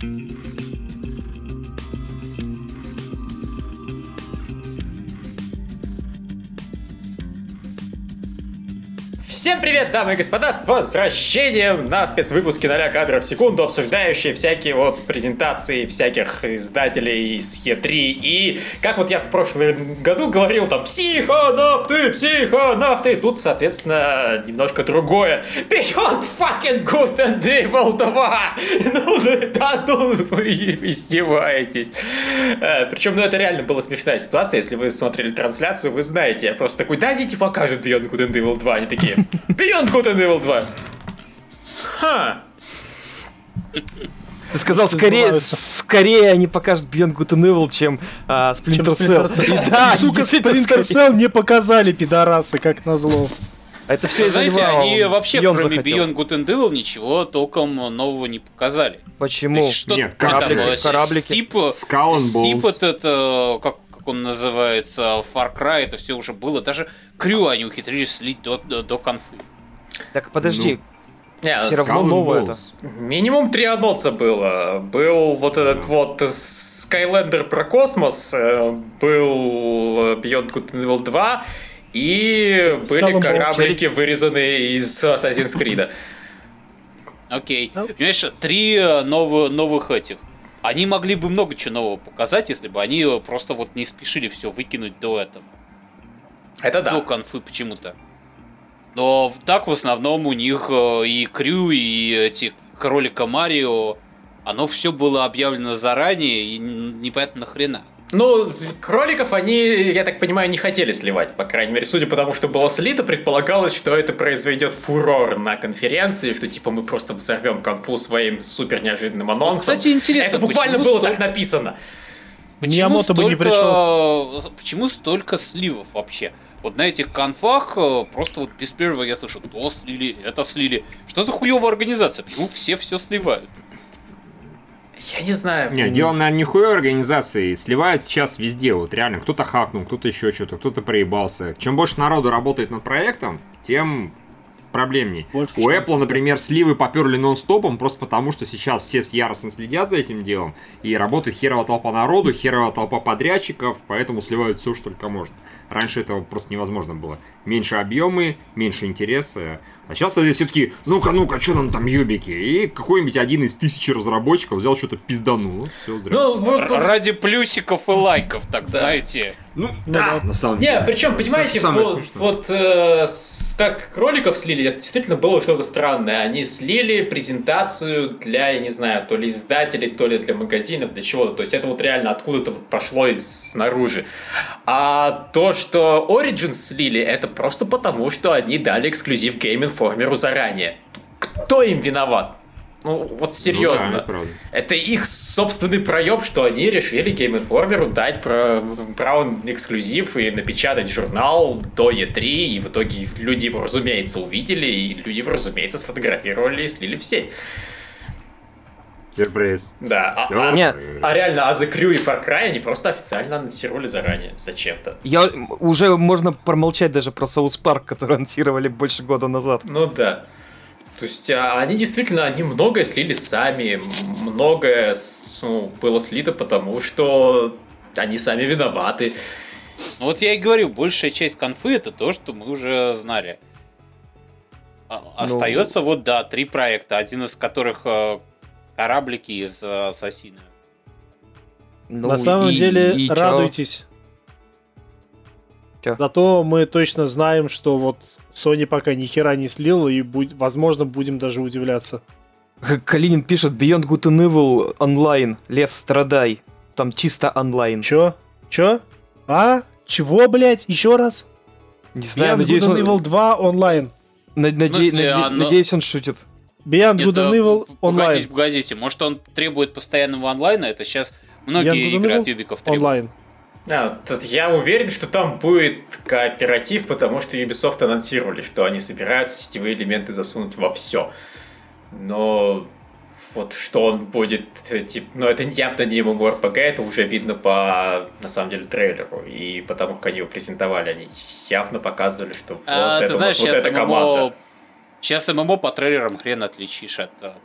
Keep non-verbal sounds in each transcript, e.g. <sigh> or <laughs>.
Mm-hmm. Всем привет, дамы и господа, с возвращением на спецвыпуске 0 кадров в секунду, обсуждающие всякие вот презентации всяких издателей из Е3. И как вот я в прошлом году говорил, там, психонавты, психонавты, тут, соответственно, немножко другое. Beyond fucking good and evil 2! Ну, да, ну, вы издеваетесь. Э, Причем, ну, это реально была смешная ситуация, если вы смотрели трансляцию, вы знаете, я просто такой, дайте покажут Beyond Good and Evil 2, они такие, Beyond Good and Evil 2. Ха. Ты сказал, скорее, скорее они покажут Beyond Good and Evil, чем а, Splinter Cell. <laughs> Да, сука, Splinter Cell не показали, пидорасы, как назло. Это все из-за Знаете, него. они вообще, Бьон кроме захотел. Beyond Good and Evil, ничего толком нового не показали. Почему? есть, что Нет, там, кораблики, с- кораблики. Стип, Skull and Стип Bones. этот, э, как, как он называется, Far Cry, это все уже было. Даже Крю они ухитрились слить до, до, до конфы. Так подожди, Не, все равно новое это. Минимум три анонса было. Был вот этот вот Skylander про космос, э, был Beyond Good and Evil 2, и Skull были кораблики, вырезанные из Assassin's Creed. Окей. Ну. Понимаешь, три э, новых, новых этих. Они могли бы много чего нового показать, если бы они э, просто вот не спешили все выкинуть до этого. Это до да. конфы почему-то. Но так в основном у них э, и Крю, и эти кролика Марио, оно все было объявлено заранее, и непонятно нахрена. Ну, кроликов они, я так понимаю, не хотели сливать, по крайней мере, судя по тому, что было слито, предполагалось, что это произведет фурор на конференции, что типа мы просто взорвем конфу своим супер неожиданным анонсом. Кстати, интересно, это буквально почему было столько- так написано. Миямото бы не пришел. Почему столько сливов вообще? Вот на этих конфах э, просто вот без перерыва я слышу, то слили, это слили. Что за хуевая организация? Почему все все сливают? Я не знаю. Не, дело, наверное, нихуя организации. Сливают сейчас везде. Вот реально, кто-то хакнул, кто-то еще что-то, кто-то проебался. Чем больше народу работает над проектом, тем проблемней. Больше У шансов. Apple, например, сливы поперли нон-стопом, просто потому что сейчас все яростно следят за этим делом, и работает херова толпа народу, херова толпа подрядчиков, поэтому сливают все, что только можно. Раньше этого просто невозможно было. Меньше объемы, меньше интереса. А сейчас все-таки, ну-ка, ну-ка, что нам там юбики? И какой-нибудь один из тысячи разработчиков взял что-то пизданул. Все, зря. Ну, вот- Ради плюсиков и лайков, так знаете. Ну, да. на самом Не, деле. причем, Это понимаете, самое вот, вот, э, с- как кроликов слили, это действительно было что-то странное. Они слили презентацию для, я не знаю, то ли издателей, то ли для магазинов, для чего-то. То есть это вот реально откуда-то вот пошло из снаружи. А то, что Origins слили, это просто потому, что они дали эксклюзив Game Informer заранее. Кто им виноват? Ну, вот серьезно. Ну да, это их собственный проеб, что они решили Game Informer дать про, право эксклюзив и напечатать журнал до E3, и в итоге люди его, разумеется, увидели, и люди его, разумеется, сфотографировали и слили все. Сюрприз. Да, а, а- Нет. а реально, а The Crew и Far Cry они просто официально анонсировали заранее, зачем-то. Я уже можно промолчать даже про Соус Парк, который анонсировали больше года назад. Ну да. То есть а, они действительно, они многое слили сами, многое ну, было слито потому, что они сами виноваты. Ну Вот я и говорю, большая часть конфы это то, что мы уже знали. А- Ну. Остается вот, да, три проекта, один из которых э, кораблики из э, Ассасина. Ну, На самом и- деле, и радуйтесь. Чё? Зато мы точно знаем, что вот Sony пока ни хера не слил, и, будь- возможно, будем даже удивляться. <laughs> Калинин пишет Beyond Good and Evil онлайн. Лев, страдай. Там чисто онлайн. Чё? Чё? А? Чего, блядь? Еще раз? Не знаю, Beyond надеюсь, Good and он, Evil 2 онлайн. на- наде- смысле, наде- оно- надеюсь, он шутит. Beyond Нет, Good and э, Evil онлайн. Погодите, погодите, может он требует постоянного онлайна? Это сейчас многие Beyond игры Evil от Юбиков требуют. Онлайн. А, тут я уверен, что там будет кооператив, потому что Ubisoft анонсировали, что они собираются сетевые элементы засунуть во все. Но вот что он будет, типа, ну это явно не MMORPG, это уже видно по, на самом деле, трейлеру. И потому как они его презентовали, они явно показывали, что вот А, это у нас знаешь, вот эта команда. Сейчас ММО по трейлерам хрен отличишь от... от-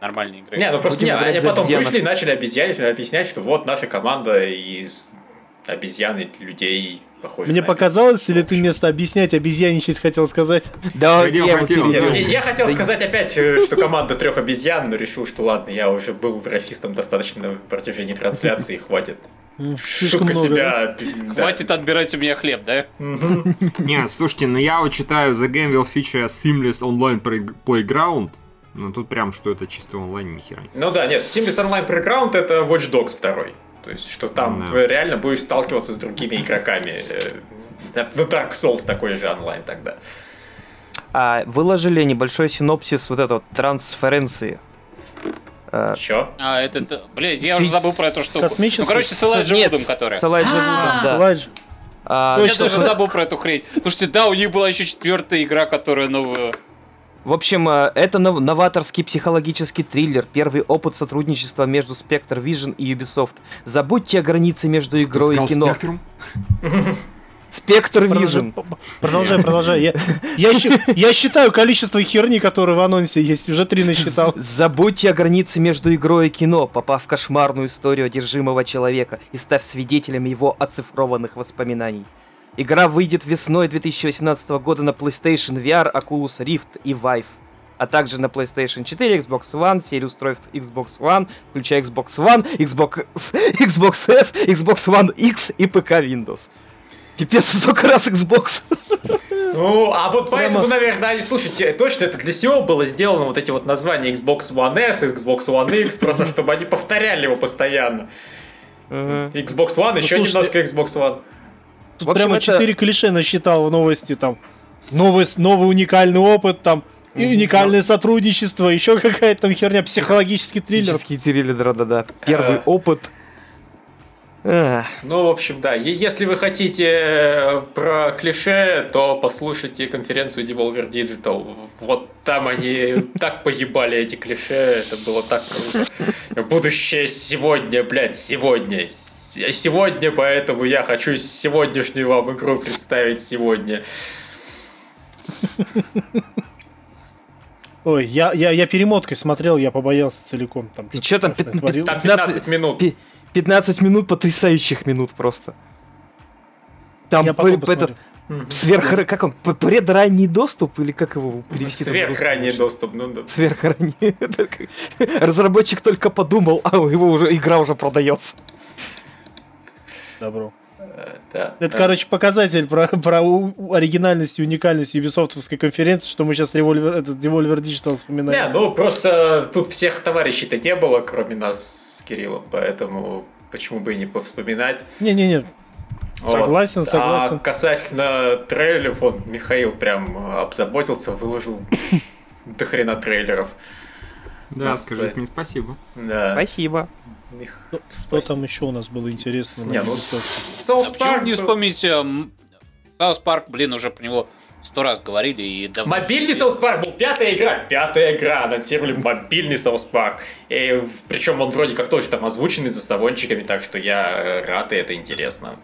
нормальной игрой. Не, ну просто не, они потом обезьянок. вышли и начали обезьянить, объяснять, что вот наша команда из обезьян и людей похожа Мне показалось, или ты вместо объяснять обезьяничать хотел сказать? <laughs> Да, я хотел. Я, я хотел сказать опять, э, что команда трех обезьян, но решил, что ладно, я уже был расистом достаточно на протяжении трансляции, хватит. М, Слишком Шутка много. себя. да. Хватит отбирать у меня хлеб, да? Мгм. Не, слушайте, ну я вот читаю The Game will feature a seamless online play- playground. Ну тут прям, что это чисто онлайн, ни хера. нет. Ну да, нет, Seamless Online Playground это Watch Dogs 2. То есть, что там Да. реально будешь сталкиваться с другими игроками. Э, Ну, Dark Souls такой же онлайн тогда. А, выложили небольшой синопсис вот этого трансференции. А, Чё? А, это, это- блядь, я уже забыл про эту штуку. Космический- Ну, короче, с Элайджа нет, Вудом, которая. с Элайджа Вудом, да. Слайдж. А, Я тоже забыл про эту хрень. Слушайте, да, у них была еще четвертая игра, которая новая. В общем, э, это нов- новаторский психологический триллер, первый опыт сотрудничества между Spectre Vision и Ubisoft. Забудьте о границе между игрой и кино. Spectrum? <laughs> Продолжай, Vision. продолжай. продолжай. Я, я, я считаю количество херни, которые в анонсе есть. Уже три насчитал. Забудьте о границе между игрой и кино, попав в кошмарную историю одержимого человека и став свидетелем его оцифрованных воспоминаний. Игра выйдет весной 2018 года на PlayStation VR, Oculus Rift и Vive, а также на PlayStation 4, Xbox One, серию устройств Xbox One, включая Xbox One, Xbox, Xbox S, Xbox One X и ПК Windows. Пипец, <laughs> сколько раз Xbox. Ну, а вот поэтому, Прямо- наверное, слушайте, точно это для SEO было сделано, вот эти вот названия Xbox One S, Xbox One X, просто <laughs> чтобы они повторяли его постоянно. Xbox One, еще слушайте, немножко Xbox One. Тут общем, прямо это- четыре клише насчитал в новости. Там новый, с- новый уникальный опыт, там и уникальное сотрудничество, еще какая-то там херня, психологический триллер. Психологический триллер, да-да-да. Первый Э. опыт. Ну, в общем, да. И если вы хотите э, про клише, то послушайте конференцию Devolver Digital. Вот там они <laughs> так поебали эти клише, это было так круто. Будущее сегодня, блядь, сегодня. Сегодня, поэтому я хочу сегодняшнюю вам игру представить сегодня. Ой, я, я, я перемоткой смотрел, я побоялся целиком. Там И чё там, страшное пят- творилось. Там 15 15 минут. Пи- 15 минут потрясающих минут просто. Там этот сверх... Как он? Предранний доступ? Или как его перевести? Сверхранний доступ. Ну, да. Сверхранний. <laughs> Разработчик только подумал, а у его уже игра уже продается. Добро. Да. Это, Э, короче, показатель про, про оригинальность и уникальность Ubisoftовской конференции, что мы сейчас револьвер, этот Devolver Digital Не, вспоминаем. ну просто тут всех товарищей-то не было, кроме нас с Кириллом, поэтому почему бы и не повспоминать. Не-не-не, Вот. Согласен, А согласен. касательно трейлеров, он, Михаил прям обзаботился, выложил <laughs> до хрена трейлеров. Да, Нас, скажите мне спасибо. Да. Спасибо. Мих- что спасибо. там еще у нас было интересно? Не, ну, почему Парк не вспомнить South Park, блин, уже про него сто раз говорили и давно. Мобильный South Park был пятая игра, пятая игра, анонсировали мобильный South Park. И, причем он вроде как тоже там озвученный заставончиками, так что я э, рад, и это интересно.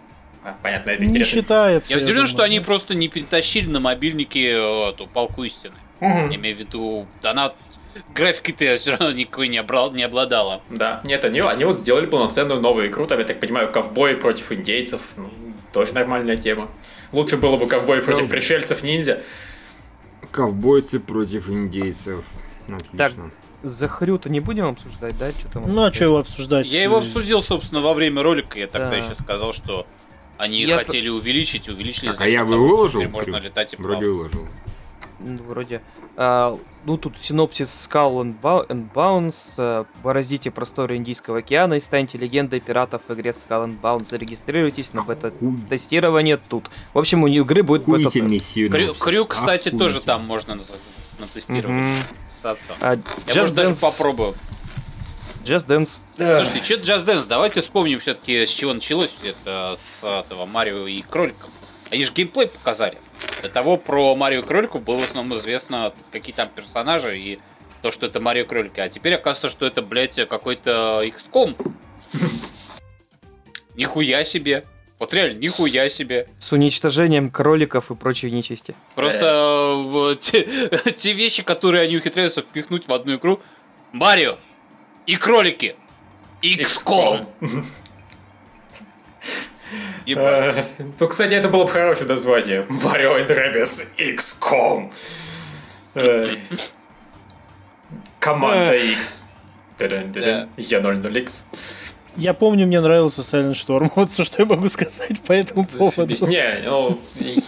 А, Понятно, это Не интересно. считается. Я удивлен, что они просто не перетащили на мобильнике э, эту палку истины. Я Мгм. имею в виду, она графикой-то все равно никакой не, обрал- не обладала. Да, нет, они, они вот сделали полноценную новую игру, там, я так понимаю, ковбои против индейцев, ну, тоже нормальная тема. Лучше было бы ковбои против Да. пришельцев-ниндзя. Ковбойцы против индейцев. Отлично. Захрю-то не будем обсуждать, да? Что там? Ну, а что его обсуждать? Я его обсудил, собственно, во время ролика. Я тогда Да. еще сказал, что они Я хотели увеличить, увеличили. Так, за а я бы выложил? можно летать и Вроде выложил. Ну, вроде. А, ну, тут синопсис Skull and, Bou- and Bounce. а, Бороздите просторы Индийского океана и станьте легендой пиратов в игре Skull and Bounce. Зарегистрируйтесь на бета-тестирование тут. В общем, у игры будет бета-тест. Крю, Крю, кстати, Охуительно. тоже там можно на- натестировать. Мгм. С отцом. А, Я, может, даже попробую. Just Dance. Слушайте, что Just Dance? Давайте вспомним все-таки, с чего началось это с этого Марио и кроликов. Они же геймплей показали. До того про Марио и кроликов было в основном известно, какие там персонажи и то, что это Марио и кролики. А теперь оказывается, что это, блядь, какой-то XCOM. <laughs> Нихуя себе. Вот реально, нихуя себе. С уничтожением кроликов и прочей нечисти. Просто э, вот <laughs> те, те вещи, которые они ухитряются впихнуть в одну игру, Марио и кролики. XCOM. <laughs> Э, Ну, <laughs> кстати, это было бы хорошее название. Mario and Rabbids XCOM. Э, Команда X. Тырын-тырын. Я 00X. Я помню, мне нравился Silent Storm. <laughs> Вот все, что я могу сказать по этому поводу. Не, ну, и-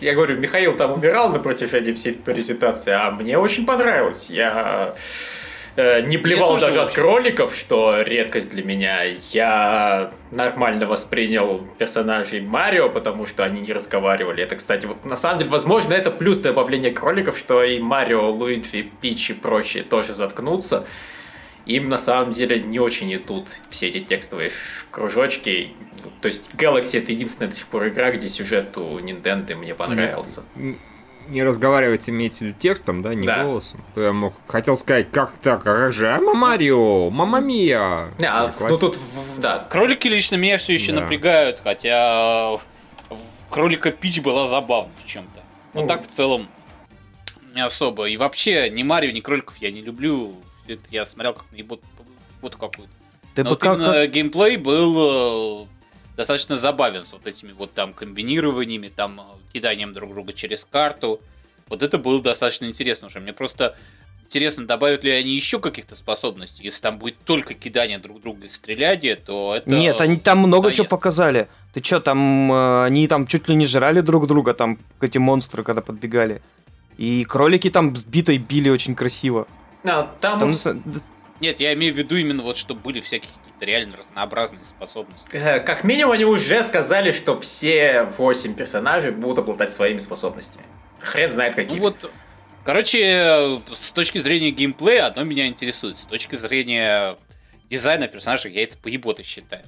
я говорю, Михаил там умирал на протяжении всей презентации, а мне очень понравилось. Я э, не плевал тоже даже от очень. кроликов, что редкость для меня. Я нормально воспринял персонажей Марио, потому что они не разговаривали. Это, кстати, вот на самом деле, возможно, это плюс добавление кроликов, что и Марио, Луиджи, Пич и прочие тоже заткнутся. Им на самом деле не очень идут все эти текстовые кружочки. То есть Galaxy это единственная до сих пор игра, где сюжет у Nintendo мне понравился. Не разговаривать имеется в виду текстом, да, не Да. голосом. То я мог хотел сказать, как так, а как же, а Марио, мама Мия. Не, а, ну тут, в- да. Кролики лично меня все еще Да. напрягают, хотя кролика Пич была забавна в чем-то. Но Ну. так в целом не особо. И вообще, ни Марио, ни кроликов я не люблю. Это я смотрел как на ебот- какую-то. Ты Но бы вот как... именно геймплей был э, достаточно забавен с вот этими вот там комбинированиями, там э, киданием друг друга через карту. Вот это было достаточно интересно уже. Мне просто интересно, добавят ли они еще каких-то способностей. Если там будет только кидание друг друга и стреляние, то это... Нет, они там много чего надоест. показали. Ты чё, там э, они там чуть ли не жрали друг друга, там эти монстры, когда подбегали. И кролики там с битой били очень красиво. А, там, Там, Нет, я имею в виду именно вот, чтобы были всякие какие-то реально разнообразные способности. э, как минимум они уже сказали, что все восемь персонажей будут обладать своими способностями. Хрен знает Ну какими. вот, короче, с точки зрения геймплея одно меня интересует. С точки зрения дизайна персонажей я это поеботой считаю.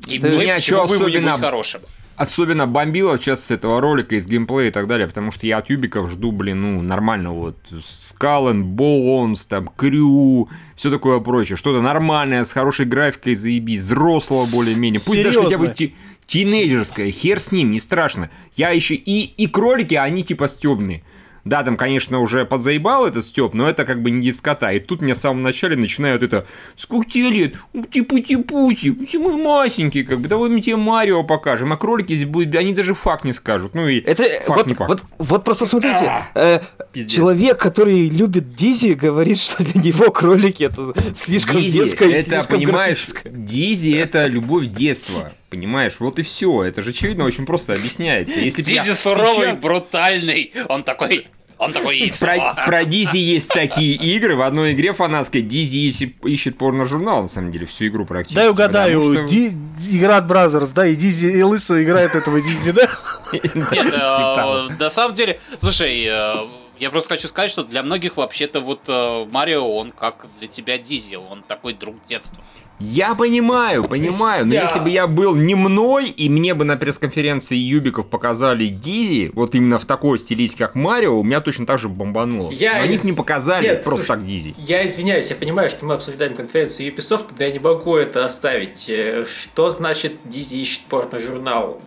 Геймплей чё бы ему не особенно- хорошим? Особенно бомбило сейчас с этого ролика, из геймплея и так далее, потому что я от юбиков жду, блин, ну, нормально вот. Скален, Боунс, там, Крю, все такое прочее. Что-то нормальное, с хорошей графикой, заебись, взрослого более-менее. Пусть даже хотя бы Серьезно? ти- тинейджерское, хер с ним, не страшно. Я еще и, и кролики, они типа стебные. Да, там, конечно, уже подзаебал этот Степ, но это как бы не дискота. И тут мне в самом начале начинают это «Сколько лет? Типути-пути, ты мой масенький, как бы, давай мы тебе Марио покажем». А кролики здесь будут, они даже факт не скажут. Ну и Это факт вот, не факт. вот, вот просто смотрите, э, человек, который любит Дизи, говорит, что для него кролики это слишком Дизи, детское это, слишком понимаешь, графическое. Dizzy это любовь детства. Понимаешь, вот и все. Это же очевидно очень просто объясняется. Если Dizzy суровый, сейчас- брутальный. Он такой... Он такой. Про, про Dizzy есть такие игры. В одной игре фанатской Dizzy ищет, ищет порно-журнал, на самом деле, всю игру практически. Дай угадаю, что- Ди- игра от Brazzers, да, и Dizzy и Лысо играет этого Dizzy, да? <laughs> Нет, Типа э, на самом деле, слушай, э, я просто хочу сказать, что для многих вообще-то вот э, Марио, он как для тебя Dizzy, он такой друг детства. Я понимаю, понимаю, но если бы я был не мной, и мне бы на пресс-конференции Юбиков показали Дизи, вот именно в такой стилистике, как Марио, у меня точно так же бомбануло. Я Но из- не показали Нет, просто слушай, так Дизи. Я извиняюсь, я понимаю, что мы обсуждаем конференцию Ubisoft, но я не могу это оставить. Э, Что значит Дизи ищет порно-журнал?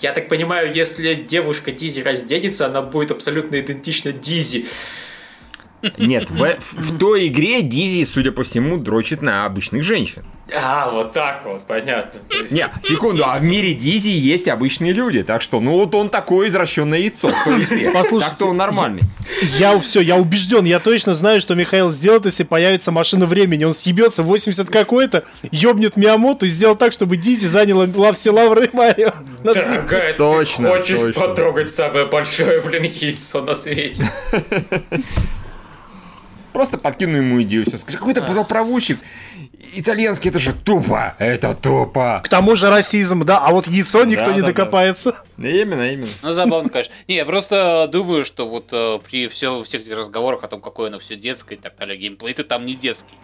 Я так понимаю, если девушка Дизи разденется, она будет абсолютно идентична Дизи. Нет, в, в- в той игре Дизи, судя по всему, дрочит на обычных женщин. А, вот так вот, понятно. Есть- Не, секунду, а в мире Дизи есть обычные люди, так что, ну вот он такое извращенное яйцо. Послушайте, Так-то он нормальный. Я все, я убежден, я точно знаю, что Михаил сделает, если появится машина времени. Он съебется в 80 какой-то, ёбнет Миамоту и сделал так, чтобы Дизи заняла ла- все лавры Марио на свете. Дорогая, Точно, ты хочешь точно. потрогать самое большое, блин, яйцо на свете? <laughs> Просто подкину ему идею. Все, скажи, какой-то позаправущик. Итальянский, это же тупо. Это тупо. К тому же расизм, да, а вот яйцо никто Да, не да, да. докопается. Именно, именно. Ну, забавно, конечно. Не, я просто думаю, что вот э, при все, всех этих разговорах о том, какое оно все детское и так далее, геймплей-то там не детский.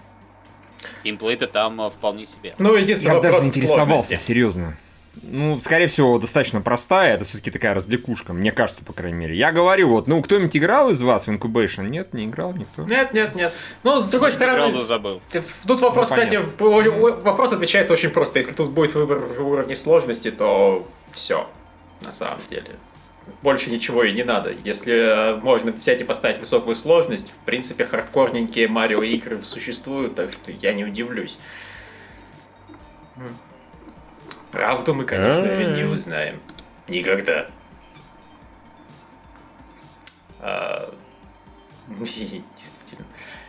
Геймплей-то там э, вполне себе. Ну, Я единственный бы даже не интересовался, сложности. серьезно. Ну, скорее всего, достаточно простая. Это все-таки такая развлекушка, мне кажется, по крайней мере. Я говорю, вот, ну, кто-нибудь играл из вас в Incubation? Нет, не играл никто. Нет, нет, нет. Ну, с другой Правда стороны, забыл. тут вопрос, Ну, кстати, вопрос отвечается очень просто. Если тут будет выбор в уровне сложности, то все, на самом деле. больше ничего и не надо. Если э, можно взять и поставить высокую сложность, в принципе, хардкорненькие Марио игры существуют, так что я не удивлюсь. Правду мы, конечно же, не узнаем. Никогда. А, <laughs> Действительно.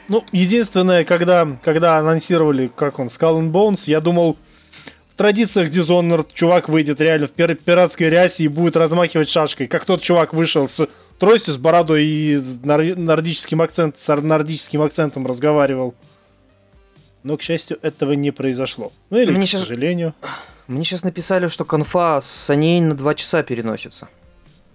Ну, единственное, когда, когда анонсировали, как он, Skull and Bones, я думал, в традициях Dishonored чувак выйдет реально в пир- пиратской рясе и будет размахивать шашкой, как тот чувак вышел с тростью, с бородой и нор- нордическим акцент, с нордическим акцентом разговаривал. Но, к счастью, этого не произошло. Ну или, Мне к щас- сожалению. Мне сейчас написали, что конфа с саней на 2 часа переносится.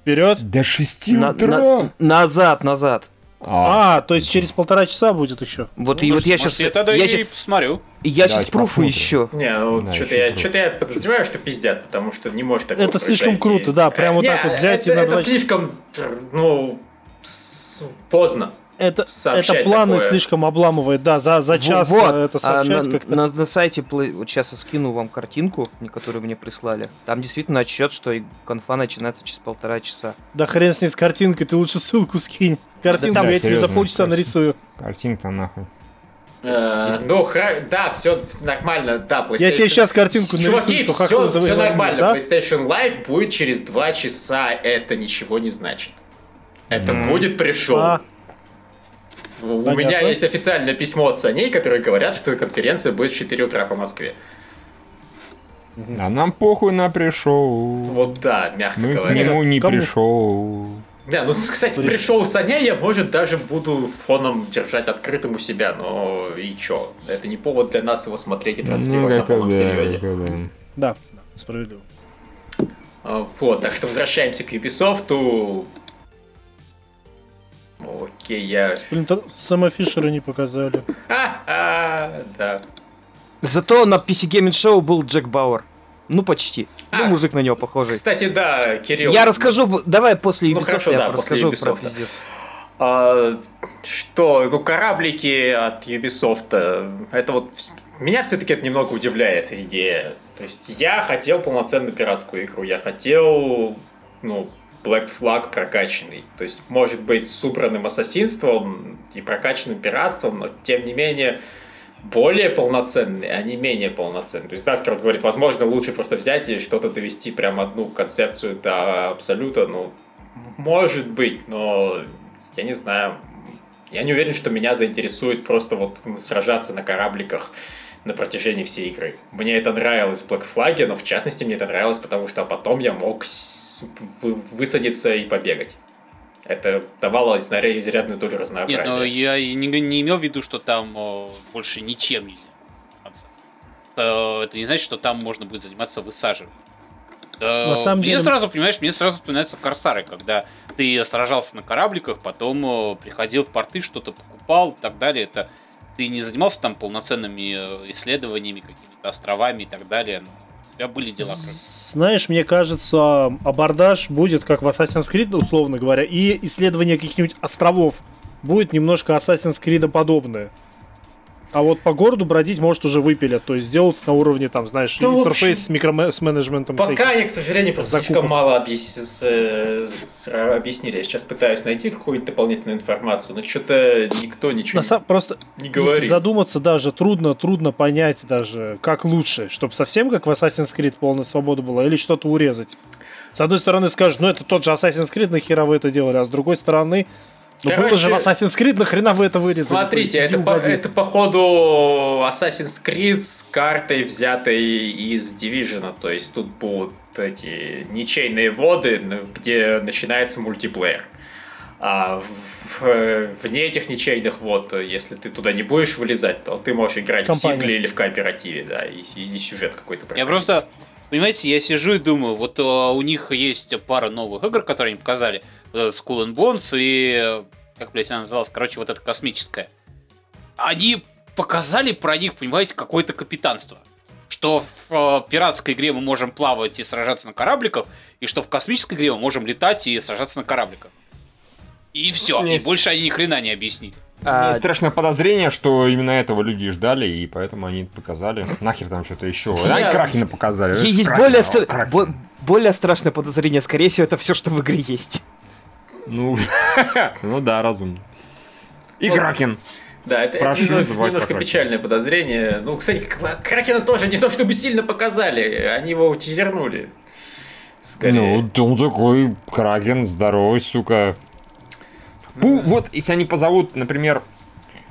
Вперед. До 6 На- на- назад, назад. А, А, то есть через полтора часа будет еще. Вот Ну, и вот может, я может, сейчас... Я тогда Я, и посмотрю. я Давайте сейчас пруфу еще. Не, ну Да, что-то я, что-то я подозреваю, что пиздят, потому что не может такого Это слишком круто, да, прям вот Э, так не, вот взять и это, на это два- слишком, ну, поздно. Это, это планы такое. слишком обламывает, да, за, за час вот, э, это а сообщать на, как-то. на, на сайте, Play- вот сейчас я скину вам картинку, которую мне прислали. Там действительно отчет, что конфа начинается через полтора часа. Да хрен с ней с картинкой, ты лучше ссылку скинь. Картинку там- я тебе за полчаса картинка. нарисую. картинка нахуй. Э, ну, да, все нормально, да, PlayStation. Я тебе сейчас картинку нарисую, Чуваки, что все, завоевали нормально. да? PlayStation Live будет через два часа, это ничего не значит. Это будет пришел. А, У понятно. меня есть официальное письмо от Саней, которые говорят, что конференция будет в 4 утра по Москве. А нам похуй на пришел. Вот да, мягко Мы к говоря. нему не Кому? Ну, пришел. Да, ну, кстати, При- пришел Саня, я, может, даже буду фоном держать открытым у себя, но и чё? Это не повод для нас его смотреть и Ну, транслировать на как-то полном да, серьезе. да, да, справедливо. А, Вот, так что возвращаемся к Ubisoft. Окей, я... Блин, Сэма Фишера не показали. А, да. Зато на PC Gaming Show был Джек Бауэр. Ну, почти. А, ну, мужик на него похожий. Кстати, да, Кирилл. Я расскажу, давай после Ubisoft Ну, хорошо, я да, после расскажу про Ubisoft. А, что, ну, кораблики от Ubisoft, э, это вот... Меня все-таки это немного удивляет идея. То есть я хотел полноценную пиратскую игру, я хотел, ну, Black Flag прокачанный. То есть, может быть, с убранным ассасинством и прокачанным пиратством, но, тем не менее, более полноценный, а не менее полноценный. То есть Даскер говорит, возможно, лучше просто взять и что-то довести прям одну концепцию до абсолюта, ну, может быть, но я не знаю. Я не уверен, что меня заинтересует просто вот сражаться на корабликах на протяжении всей игры. Мне это нравилось в Black Flag, но в частности мне это нравилось, потому что потом я мог высадиться и побегать. Это давало изрядную долю Нет, разнообразия. но я не, не имел в виду, что там э, больше ничем нельзя заниматься. Э, Это не значит, что там можно будет заниматься высаживанием. Да, На самом мне деле- сразу, понимаешь, мне сразу вспоминаются корсары, когда ты сражался на корабликах, потом э, приходил в порты, что-то покупал и так далее. Это ты не занимался там полноценными э, исследованиями, какими-то островами и так далее. но у тебя были дела. Знаешь, мне кажется, абордаж будет как в Assassin's Creed, условно говоря, и исследование каких-нибудь островов будет немножко Assassin's Creed подобное. А вот по городу бродить, может, уже выпилят. То есть сделают на уровне, там, знаешь, Ну, интерфейс общем, с, микро- с менеджментом. Пока всяких. они, к сожалению, просто закупок. слишком мало объяс- с- объяснили. Я сейчас пытаюсь найти какую-то дополнительную информацию, но что-то никто ничего На сам- просто не если говорит. задуматься даже трудно, трудно понять даже, как лучше, чтобы совсем как в Assassin's Creed полная свобода была, или что-то урезать. С одной стороны скажешь, ну это тот же Assassin's Creed, нахера вы это делали, а с другой стороны, ну было же в Assassin's Creed, нахрена вы это вырезали? Смотрите, это, по, это походу Assassin's Creed с картой, взятой из Division. То есть тут будут эти ничейные воды, ну, где начинается мультиплеер. А в- в- вне этих ничейных вод, если ты туда не будешь вылезать, то ты можешь играть Компания. в сингле или в кооперативе, да, и, и сюжет какой-то. Я просто, понимаете, я сижу и думаю, вот э, у них есть пара новых игр, которые они показали, вот этот Skull and Bones и, э, как, блядь, она называлась, короче, вот это космическое. Они показали про них, понимаете, какое-то капитанство. Что в э, пиратской игре мы можем плавать и сражаться на корабликах, и что в космической игре мы можем летать и сражаться на корабликах. И все, и больше они ни хрена не объяснили. А, Есть страшное подозрение, что именно этого люди ждали, и поэтому они показали. Нахер там что-то еще. Они Кракена показали. есть Кракена, более, стра- более страшное подозрение. Скорее всего, это все, что в игре есть. Ну, <laughs> ну да, разумно. И Вот. Кракен. Да, это, это Прошу немножко, называть немножко Кракену. печальное подозрение. Ну, кстати, Кракена тоже не то чтобы сильно показали, они его тизернули. Скорее. Ну, он такой Кракен, здоровый, сука. Пу, вот, если они позовут, например,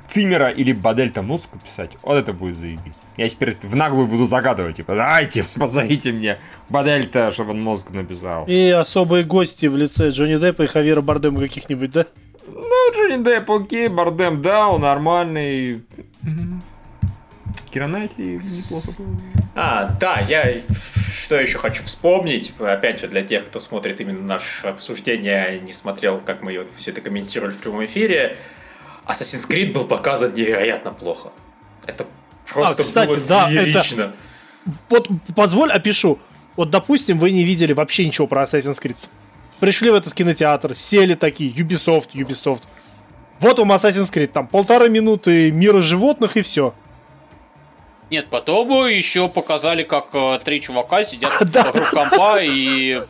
Цимера или Бадельта музыку писать, вот это будет заебись. Я теперь в наглую буду загадывать, типа, давайте, <laughs> позовите мне Бадельта, чтобы он музыку написал. И особые гости в лице Джонни Деппа и Хавьера Бардема каких-нибудь, да? Ну, Джонни Депп, окей, Бардем, да, он нормальный. Кира Найтли неплохо. А, да, я что еще хочу вспомнить, опять же, для тех, кто смотрит именно наше обсуждение, не смотрел, как мы все это комментировали в прямом эфире, Assassin's Creed был показан невероятно плохо. Это просто А, кстати, было да, это- феерично. Вот позволь опишу. Вот, допустим, вы не видели вообще ничего про Assassin's Creed. Пришли в этот кинотеатр, сели такие, Ubisoft, Ubisoft. Вот вам Assassin's Creed, там полторы минуты мира животных и все. Нет, потом еще показали, как э, три чувака сидят <laughs> Да. вокруг компа и...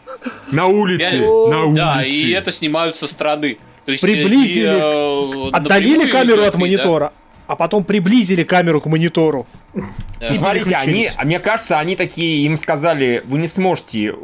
На улице, на улице. Да, и это снимают со стороны. То есть, Приблизили, э, Отдалили камеру от да. А потом приблизили камеру к монитору. Да. Смотрите, они, а мне кажется, они такие, им сказали, вы не сможете,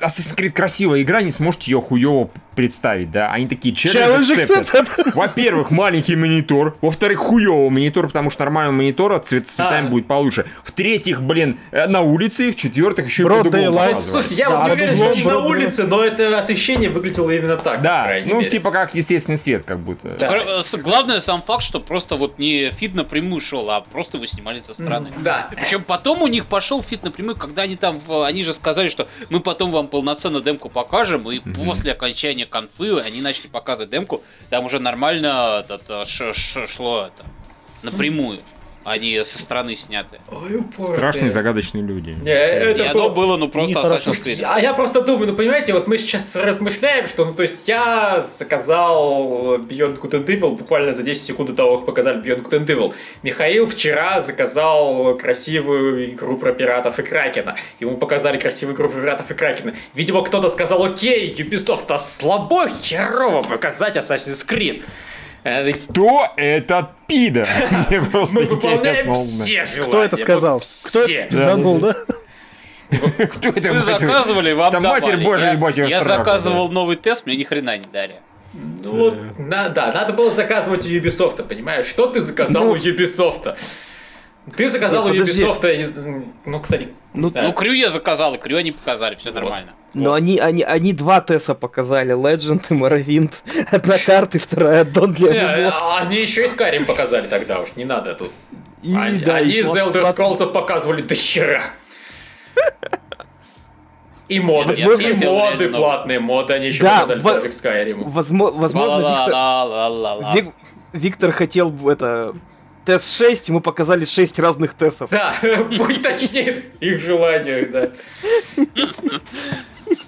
Assassin's Creed красивая игра, не сможете ее хуево представить, да? Они такие, accepted. <laughs> Во-первых, маленький монитор. Во-вторых, хуёвый монитор, потому что нормального монитора цвет цветами А. будет получше. В-третьих, блин, э, на улице. В-четвертых, еще и под углом. Слушайте, я Да, вот не уверен, что не на улице, но это освещение выглядело именно так, Да, ну мере. типа как естественный свет, как будто. Да. Э, Главное сам факт, что просто вот не feed напрямую шел, а просто его снимали со стороны. Да. Причем потом у них пошел feed напрямую, когда они там, они же сказали, что мы потом вам полноценно демку покажем, и после окончания конфы они начали показывать демку, там уже нормально этот, э, ш- ш- шло это напрямую, а не со стороны снятые. Ой, упоротые. Страшные загадочные люди. Не, это и было- оно было, ну, просто. Assassin's Creed. А я просто думаю, ну понимаете, вот мы сейчас размышляем, что, ну то есть я заказал Beyond Good and Evil буквально за 10 секунд до того, как показали Beyond Good and Evil. Михаил вчера заказал красивую игру про пиратов и Кракена. Ему показали красивую игру про пиратов и Кракена. Видимо, кто-то сказал, окей, Ubisoft, а слабо херово показать Assassin's Creed. Э, Кто этот пидор? <laughs> Мне просто Мы выполняем все желания. Кто это сказал? Кто это все. спизданул, да? узнать. Кто это? Вы заказывали, вам Там. Матерь Божия, я, ебать, я заказывал новый тест, мне ни хрена не дали. Ну вот, на- да, надо было заказывать у Ubisoft, понимаешь? Что ты заказал Ну. у Ubisoft? Ты заказал Нет, у подожди. Ubisoft, я не знаю, ну, кстати, Ну, да. Ну, Крю я заказал, и Крю они показали, все Вот. нормально. Но они, они, они два Теса показали. Legend и Morrowind. <laughs> Одна карта и вторая аддон для Не, а они еще и Skyrim показали тогда уж, не надо тут. И, они да, они и из плат- Elder плат- Scrolls показывали до хера. <laughs> И моды, Возможно, и моды платные, моды они еще Да, показали к Skyrim. Возмо- Возможно, Виктор, Виктор хотел бы это... Тест 6, ему показали 6 разных тестов. Да, <laughs> будь точнее в своих желаниях, да.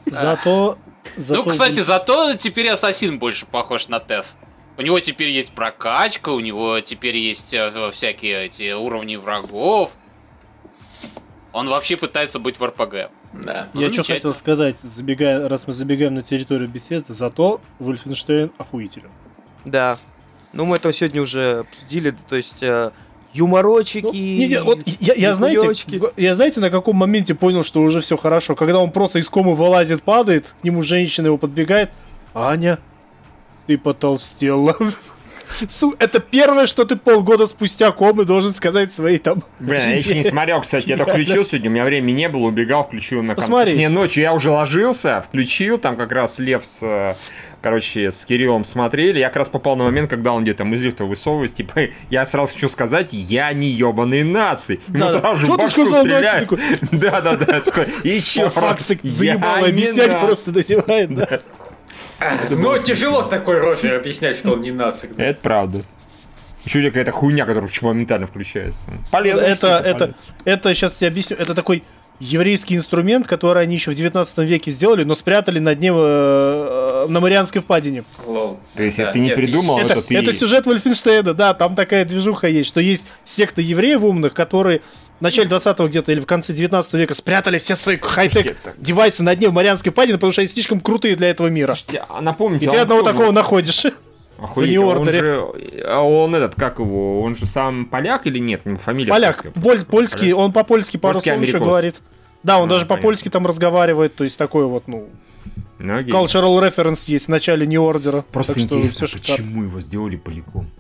Зато... Ну, кстати, зато теперь Ассасин больше похож на Тесс. У него теперь есть прокачка, у него теперь есть э, всякие эти уровни врагов. Он вообще пытается быть в РПГ. Да. Я что хотел сказать, забегая, раз мы забегаем на территорию Бесезда, зато Вольфенштейн охуителен. Да. Ну, мы это сегодня уже обсудили, то есть э, юморочки. Ну, не, не, вот я, я знаете, я знаете, на каком моменте понял, что уже все хорошо, когда он просто из комы вылазит, падает, к нему женщина его подбегает, Аня, ты потолстела. <laughs> Су, это первое, что ты полгода спустя комы должен сказать своей там. Блин, я еще не смотрел, кстати, я только включил сегодня, у меня времени не было, убегал, включил на ком- Посмотри. Точнее, ночью я уже ложился, включил, там как раз Лев с, э, короче, с Кириллом смотрели, я как раз попал на момент, когда он где-то из лифта высовывается, типа, <laughs> я сразу хочу сказать, я не ебаный наций. Ему Да-да. сразу же башку стреляют. <laughs> Да-да-да, такой, еще Факсик заебало Я не объяснять, просто надевает, да. Ну, тяжело с такой рожей объяснять, что он не нацик. да. Это правда. Еще у тебя какая-то хуйня, которая моментально включается. Полезно. Это, это, это, сейчас тебе объясню, это такой еврейский инструмент, который они еще в 19 веке сделали, но спрятали на дне э, э, на Марианской впадине. Лол. То есть Да, это ты не нет, придумал, это, это ты... это сюжет Вольфенштейна, да, там такая движуха есть, что есть секта евреев умных, которые в начале 20-го где-то или в конце 19 века спрятали все свои хай-тек девайсы на дне Марианской впадины, потому что они слишком крутые для этого мира. Слушайте, а напомните, И а ты одного кто такого находишь. Охуеть, <laughs> в он же... А он этот, как его, он же сам поляк или нет? У него Фамилия Поляк, польская. поль- польский, он по-польски пару Польский слов еще говорит. Да, он А, даже понятно. по-польски там разговаривает, то есть такой вот, ну, Ну, окей. cultural reference есть в начале New Order. Просто интересно, почему его сделали поляком?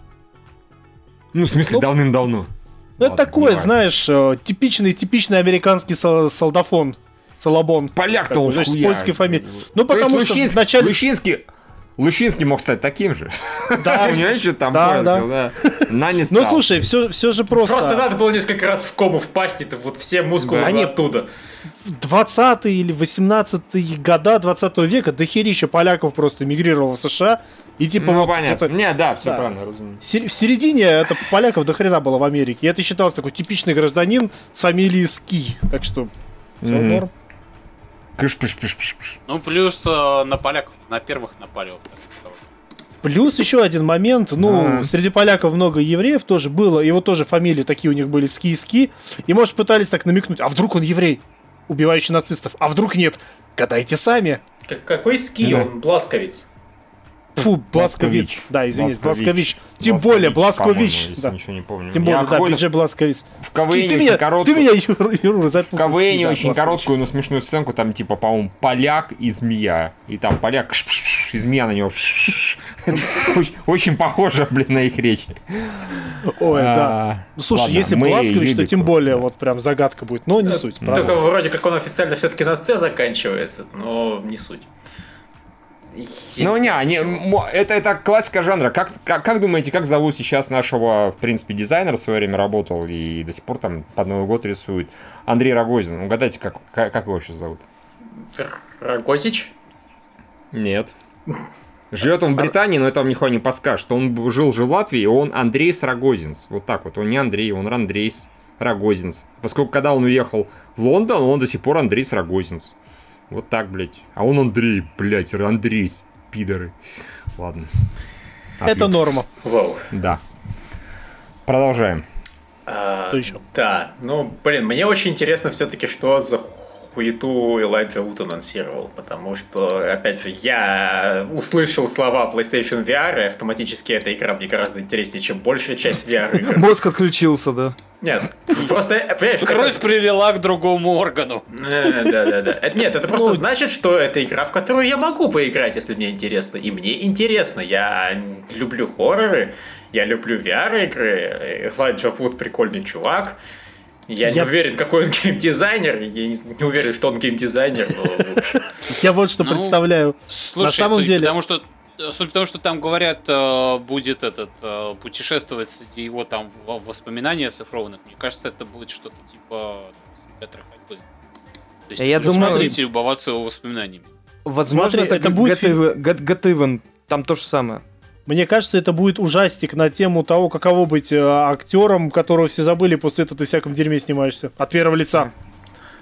Ну, в смысле, Ну, давным-давно. Ну, это такое, знаешь, э, типичный, типичный американский сол- солдафон. Салабон. Поляк-то он значит, с польской фамилией. Ну, То есть потому что Лущинский- вначале... Лущинский... Лущинский мог стать таким же. Да. <laughs> Понимаешь, что там Да, да. На не Ну, стал. слушай, все, все же просто... Просто надо было несколько раз в кому впасть, это вот все мускулы Да. оттуда. 20 или 18 года 20 века дохерища поляков просто мигрировало в США. И типа Ну, вот понятно. это- Не, да, все Да. правильно, разумеется. Се- В середине это поляков до хрена было в Америке. И это считался такой типичный гражданин с фамилией Ски. Так что все Мгм. норм. Кыш-пыш-пыш-пыш. Ну, плюс э, на поляков на первых напали, во вторых. Плюс еще один момент, ну, А. среди поляков много евреев тоже было, вот тоже фамилии такие у них были ски и ски, и, может, пытались так намекнуть, а вдруг он еврей, убивающий нацистов, а вдруг нет, гадайте сами. Как- Какой ски, Да. он бласковец. Фу, <laughs> Бласкович, да, извините, Бласкович, тем более Бласкович, да. ничего не помню. Тем Я более, да, Биджей Бласкович. в КВН ты очень меня, короткую- ты меня, Юра, В запутал. КВН Ски, да, очень Бласкович. короткую, но смешную сценку, там типа, по-моему, поляк и змея. И там поляк, и змея на него. Очень- Очень похоже, блин, на их речь. Ой, да. А, Ну, слушай, ладно, если Бласкович, то тем более вот прям загадка будет, но не суть. Только вроде как он официально все-таки на С заканчивается, но не суть. Ну не, не, это, это классика жанра. Как, как, как думаете, как зовут сейчас нашего, в принципе, дизайнера в свое время работал и до сих пор там под Новый год рисует? Андрей Рогозин. Угадайте, как, как, как его сейчас зовут? Рогозич? Нет. Живет он в Британии, но это вам нихуя не подскажет. Он б- жил же в Латвии, и он Андрейс Рогозинс. Вот так вот. Он не Андрей, он Андрейс Рогозинс. Поскольку когда он уехал в Лондон, он до сих пор Андрейс Рогозинс. Вот так, блядь. А он Андрей, блядь, Андрейс, пидоры. Ладно. Это Отлично. норма. Вау. Да. Продолжаем. А, еще? Да, ну, блин, мне очень интересно все-таки, что за хуету Элайджа Вуд анонсировал, потому что, опять же, я услышал слова PlayStation VR, и автоматически эта игра мне гораздо интереснее, чем большая часть VR игр. <laughs> Мозг отключился, да. Нет, просто, э, понимаешь, Кровь это- прилила к другому органу. Э, Да-да-да. Это- Нет, это <laughs> просто Ну, значит, что это игра, в которую я могу поиграть, если мне интересно. И мне интересно. Я люблю хорроры, я люблю VR-игры. Элайджа Вуд прикольный чувак. Я, не Я- уверен, какой он <laughs> геймдизайнер. Я не, не уверен, что он геймдизайнер. но, в. Я вот что Ну, представляю. Слушай, На самом деле- Потому что, э, судя по тому, что там говорят, э, будет этот э, путешествовать среди его там в- воспоминания оцифрованных, мне кажется, это будет что-то типа симулятора ходьбы. То есть Я думаю- смотрите, любоваться его воспоминаниями. Возможно, Смотри, это, это будет Even. Там то же самое. Мне кажется, это будет ужастик на тему того, каково быть э, актером, которого все забыли, после этого ты в всяком дерьме снимаешься. От первого лица.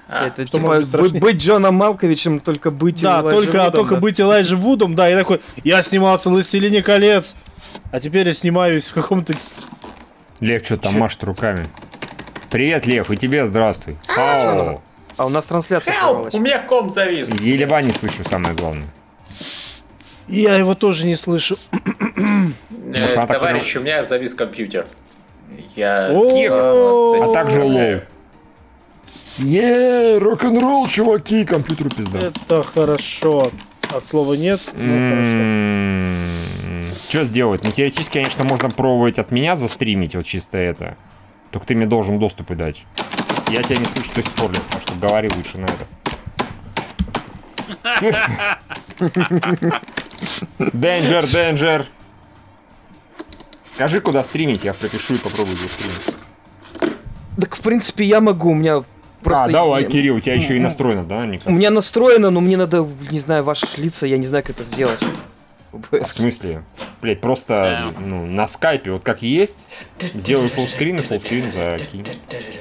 А, это что типа быть быть Джоном Малковичем, только быть да, Элайджа только, Вудом, только да. быть Элайджа Вудом, да, и такой, я снимался в «Властелине колец», а теперь я снимаюсь в каком-то... Лев что-то там Чё? машет руками. Привет, Лев, и тебе здравствуй. Ау. А у нас трансляция Help! У меня ком завис. Елева не слышу, самое главное. Я его тоже не слышу. Может, Товарищ, у меня завис компьютер. Я... А также лоу. Не, рок-н-ролл, чуваки, компьютеру пизда. Это хорошо. От слова нет, ну хорошо. Что сделать? Ну, теоретически, конечно, можно пробовать от меня застримить, вот чисто это. Только ты мне должен доступы дать. Я тебя не слышу до сих пор, так что говори лучше на это. <laughs> <laughs> Денджер, денджер. Скажи, куда стримить, я пропишу и попробую застримить. Так, в принципе, я могу, у меня просто... а, давай, я- Кирилл, у тебя еще и настроено, да, У никак? меня настроено, но мне надо, не знаю, ваши лица, я не знаю, как это сделать. А В смысле? Блять, просто ну, на скайпе, вот как есть, сделай фуллскрин и фуллскрин закинь.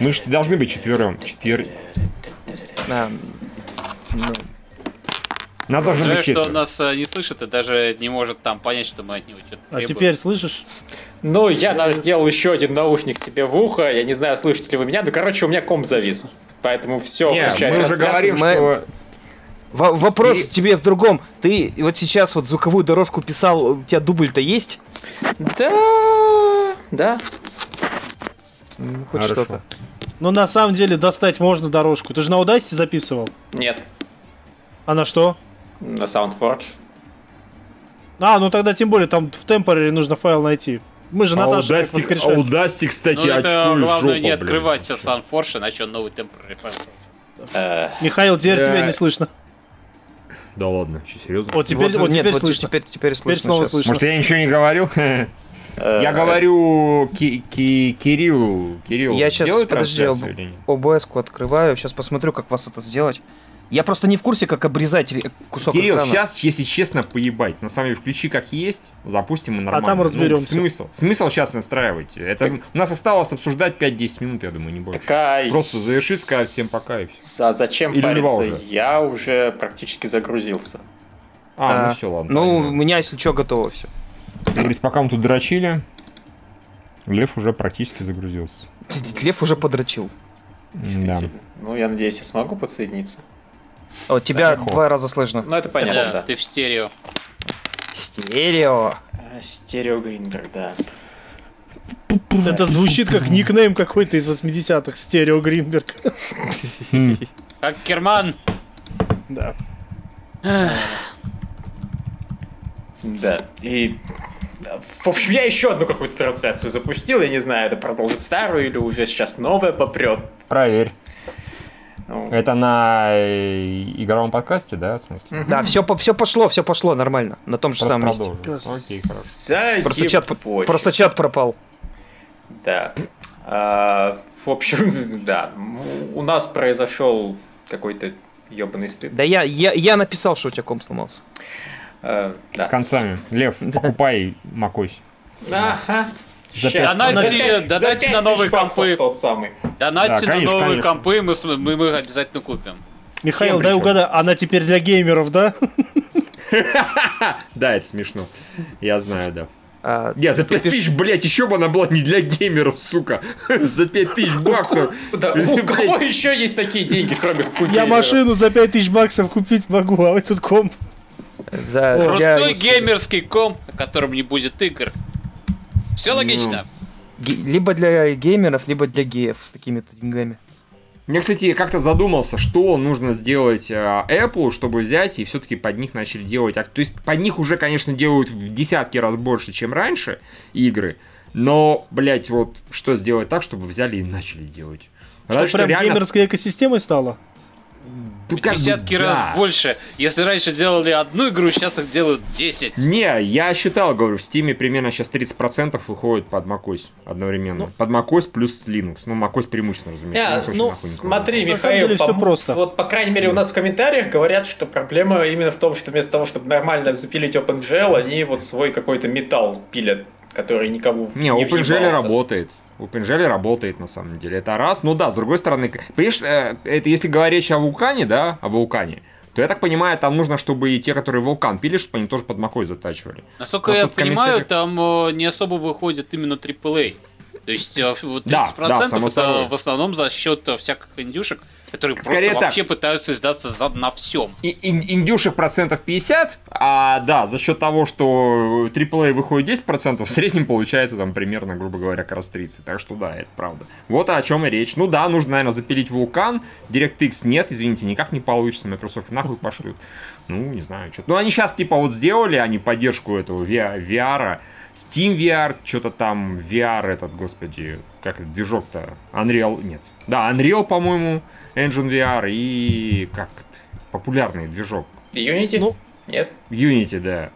Мы же должны быть четвером. Четвер... А, ну, Нас должно Жаль, быть что он нас э, не слышит и даже не может там понять, что мы от него что-то А теперь слышишь? Ну, я сделал еще один наушник себе в ухо. Я не знаю, слышите ли вы меня. Ну, короче, у меня комп завис. Поэтому все, Не, мы уже говорим, мы- что... Во- вопрос И- тебе в другом. Ты вот сейчас вот звуковую дорожку писал, у тебя дубль-то есть? Да, да. Ну, Хоть Хорошо. что-то. Ну, на самом деле, достать можно дорожку. Ты же на Audacity записывал? Нет, А на что? На SoundForge. А, ну тогда тем более там в темпоре нужно файл найти. Мы же Наташа как воскрешали. Audacity, кстати, Ну это главное жопа, не блин, открывать вообще. Sunforge, иначе он новый temporary файл. Э, Михаил, теперь тебя не слышно. Да ладно, что, серьезно? Вот теперь, Вот, вот, нет, теперь вот слышно. теперь, теперь слышно. снова слышно. Может, я ничего не говорил? <laughs> э, Я говорю Ки- Ки- Кириллу. Кирилл, Я сделай подожди, трансляцию об- или нет? OBS-ку открываю, сейчас посмотрю, как вас это сделать. Я просто не в курсе, как обрезать ре- кусок Кирилл, экрана. сейчас, если честно, поебать. На самом деле, включи как есть, запустим и нормально. там Ну, разберемся. смысл? Смысл сейчас настраивать. Это у нас осталось обсуждать 5-10 минут, я думаю, не больше. такая... Просто заверши, сказать всем пока и все. А зачем Или париться? Уже? Я уже практически загрузился. А, А, ну все, ладно. Ну, у понимаю. меня, если что, готово все. Говорит, пока мы тут дрочили, Лев уже практически загрузился. Лев уже подрочил. Да. Действительно. Ну, я надеюсь, я смогу подсоединиться. О, тебя Легко. два раза слышно. Ну, это понятно, Да, да. ты в стерео. Стерео. А, Стерео Гриндер, да. Это звучит как никнейм какой-то из 80-х. Стерео Гринберг. <laughs> Как Керман. Да. Да. И... В общем, я еще одну какую-то трансляцию запустил. Я не знаю, это продолжит старую или уже сейчас новая попрет. Проверь. Ну, Это на э, игровом подкасте, да, в смысле? Да, все, все пошло, все пошло нормально. На том же Просто самом месте. продолжим. Окей, хорошо. Просто чат, просто чат пропал. Да. А, в общем, <laughs> да. У нас произошел какой-то ебаный стыд. Да я, я, я написал, что у тебя комп сломался. А, С да. концами. Лев, <laughs> покупай макось. Ага. За Донайте- За за на новые компы. Тот самый. Донатьте Да, на конечно, новые конечно. компы, мы, мы, мы обязательно купим. Михаил, Всем дай угадай, она теперь для геймеров, да? <laughs> Да, это смешно. Я знаю, да. А, Я за тут 5 пиш- тысяч, блядь, еще бы она была не для геймеров, сука. <laughs> За 5 тысяч баксов. Да, у <laughs> кого еще есть такие деньги, кроме у Я машину за 5000 баксов купить могу, а вы тут комп. за, Крутой геймерский комп, на котором не будет игр. Все логично. ге- либо для геймеров, либо для геев с такими деньгами. Я, кстати, как-то задумался, что нужно сделать э, Apple, чтобы взять и все-таки под них начали делать. То есть под них уже, конечно, делают в десятки раз больше, чем раньше игры. Но, блять, вот что сделать так, чтобы взяли и начали делать. Что Разве прям реально- геймерской экосистемой стало? Ну, бы десятки да. раз больше. Если раньше делали одну игру, сейчас их делают 10. Не, я считал, говорю, в Steam примерно сейчас 30% выходит под macOS одновременно. Ну. под macOS плюс Linux. Ну, macOS преимущественно, разумеется. Ну, нахуй не смотри, На самом Михаил, деле по- просто. вот, по крайней мере, у нас в комментариях говорят, что проблема именно в том, что вместо того, чтобы нормально запилить OpenGL, они вот свой какой-то металл пилят, который никому Не, не OpenGL въебался. Работает. OpenGL работает на самом деле. Это раз. Ну да, с другой стороны, понимаешь, э, это если говорить о вулкане, да, о вулкане, то я так понимаю, там нужно, чтобы и те, которые вулкан пили, чтобы они тоже под макой затачивали. Насколько Просто я понимаю, комментариях- там э, не особо выходит именно AAA. То есть э, вот 30% Да, да, само это собой. в основном за счет э, всяких индюшек, которые Скорее просто так. вообще пытаются издаться за, на всем. И, ин- индюшек процентов 50, а да, за счет того, что AAA выходит 10%, в среднем получается там примерно, грубо говоря, как раз 30. Так что да, это правда. Вот о чем и речь. Ну да, нужно, наверное, запилить вулкан. DirectX нет, извините, никак не получится. Microsoft нахуй пошлют. Ну, не знаю, что. Ну, они сейчас типа вот сделали, они поддержку этого VR, VR Steam VR, что-то там VR этот, господи, как это, движок-то? Unreal, нет. Да, Unreal, по-моему, Engine VR и как популярный движок. Unity? Ну. Нет? Unity, да.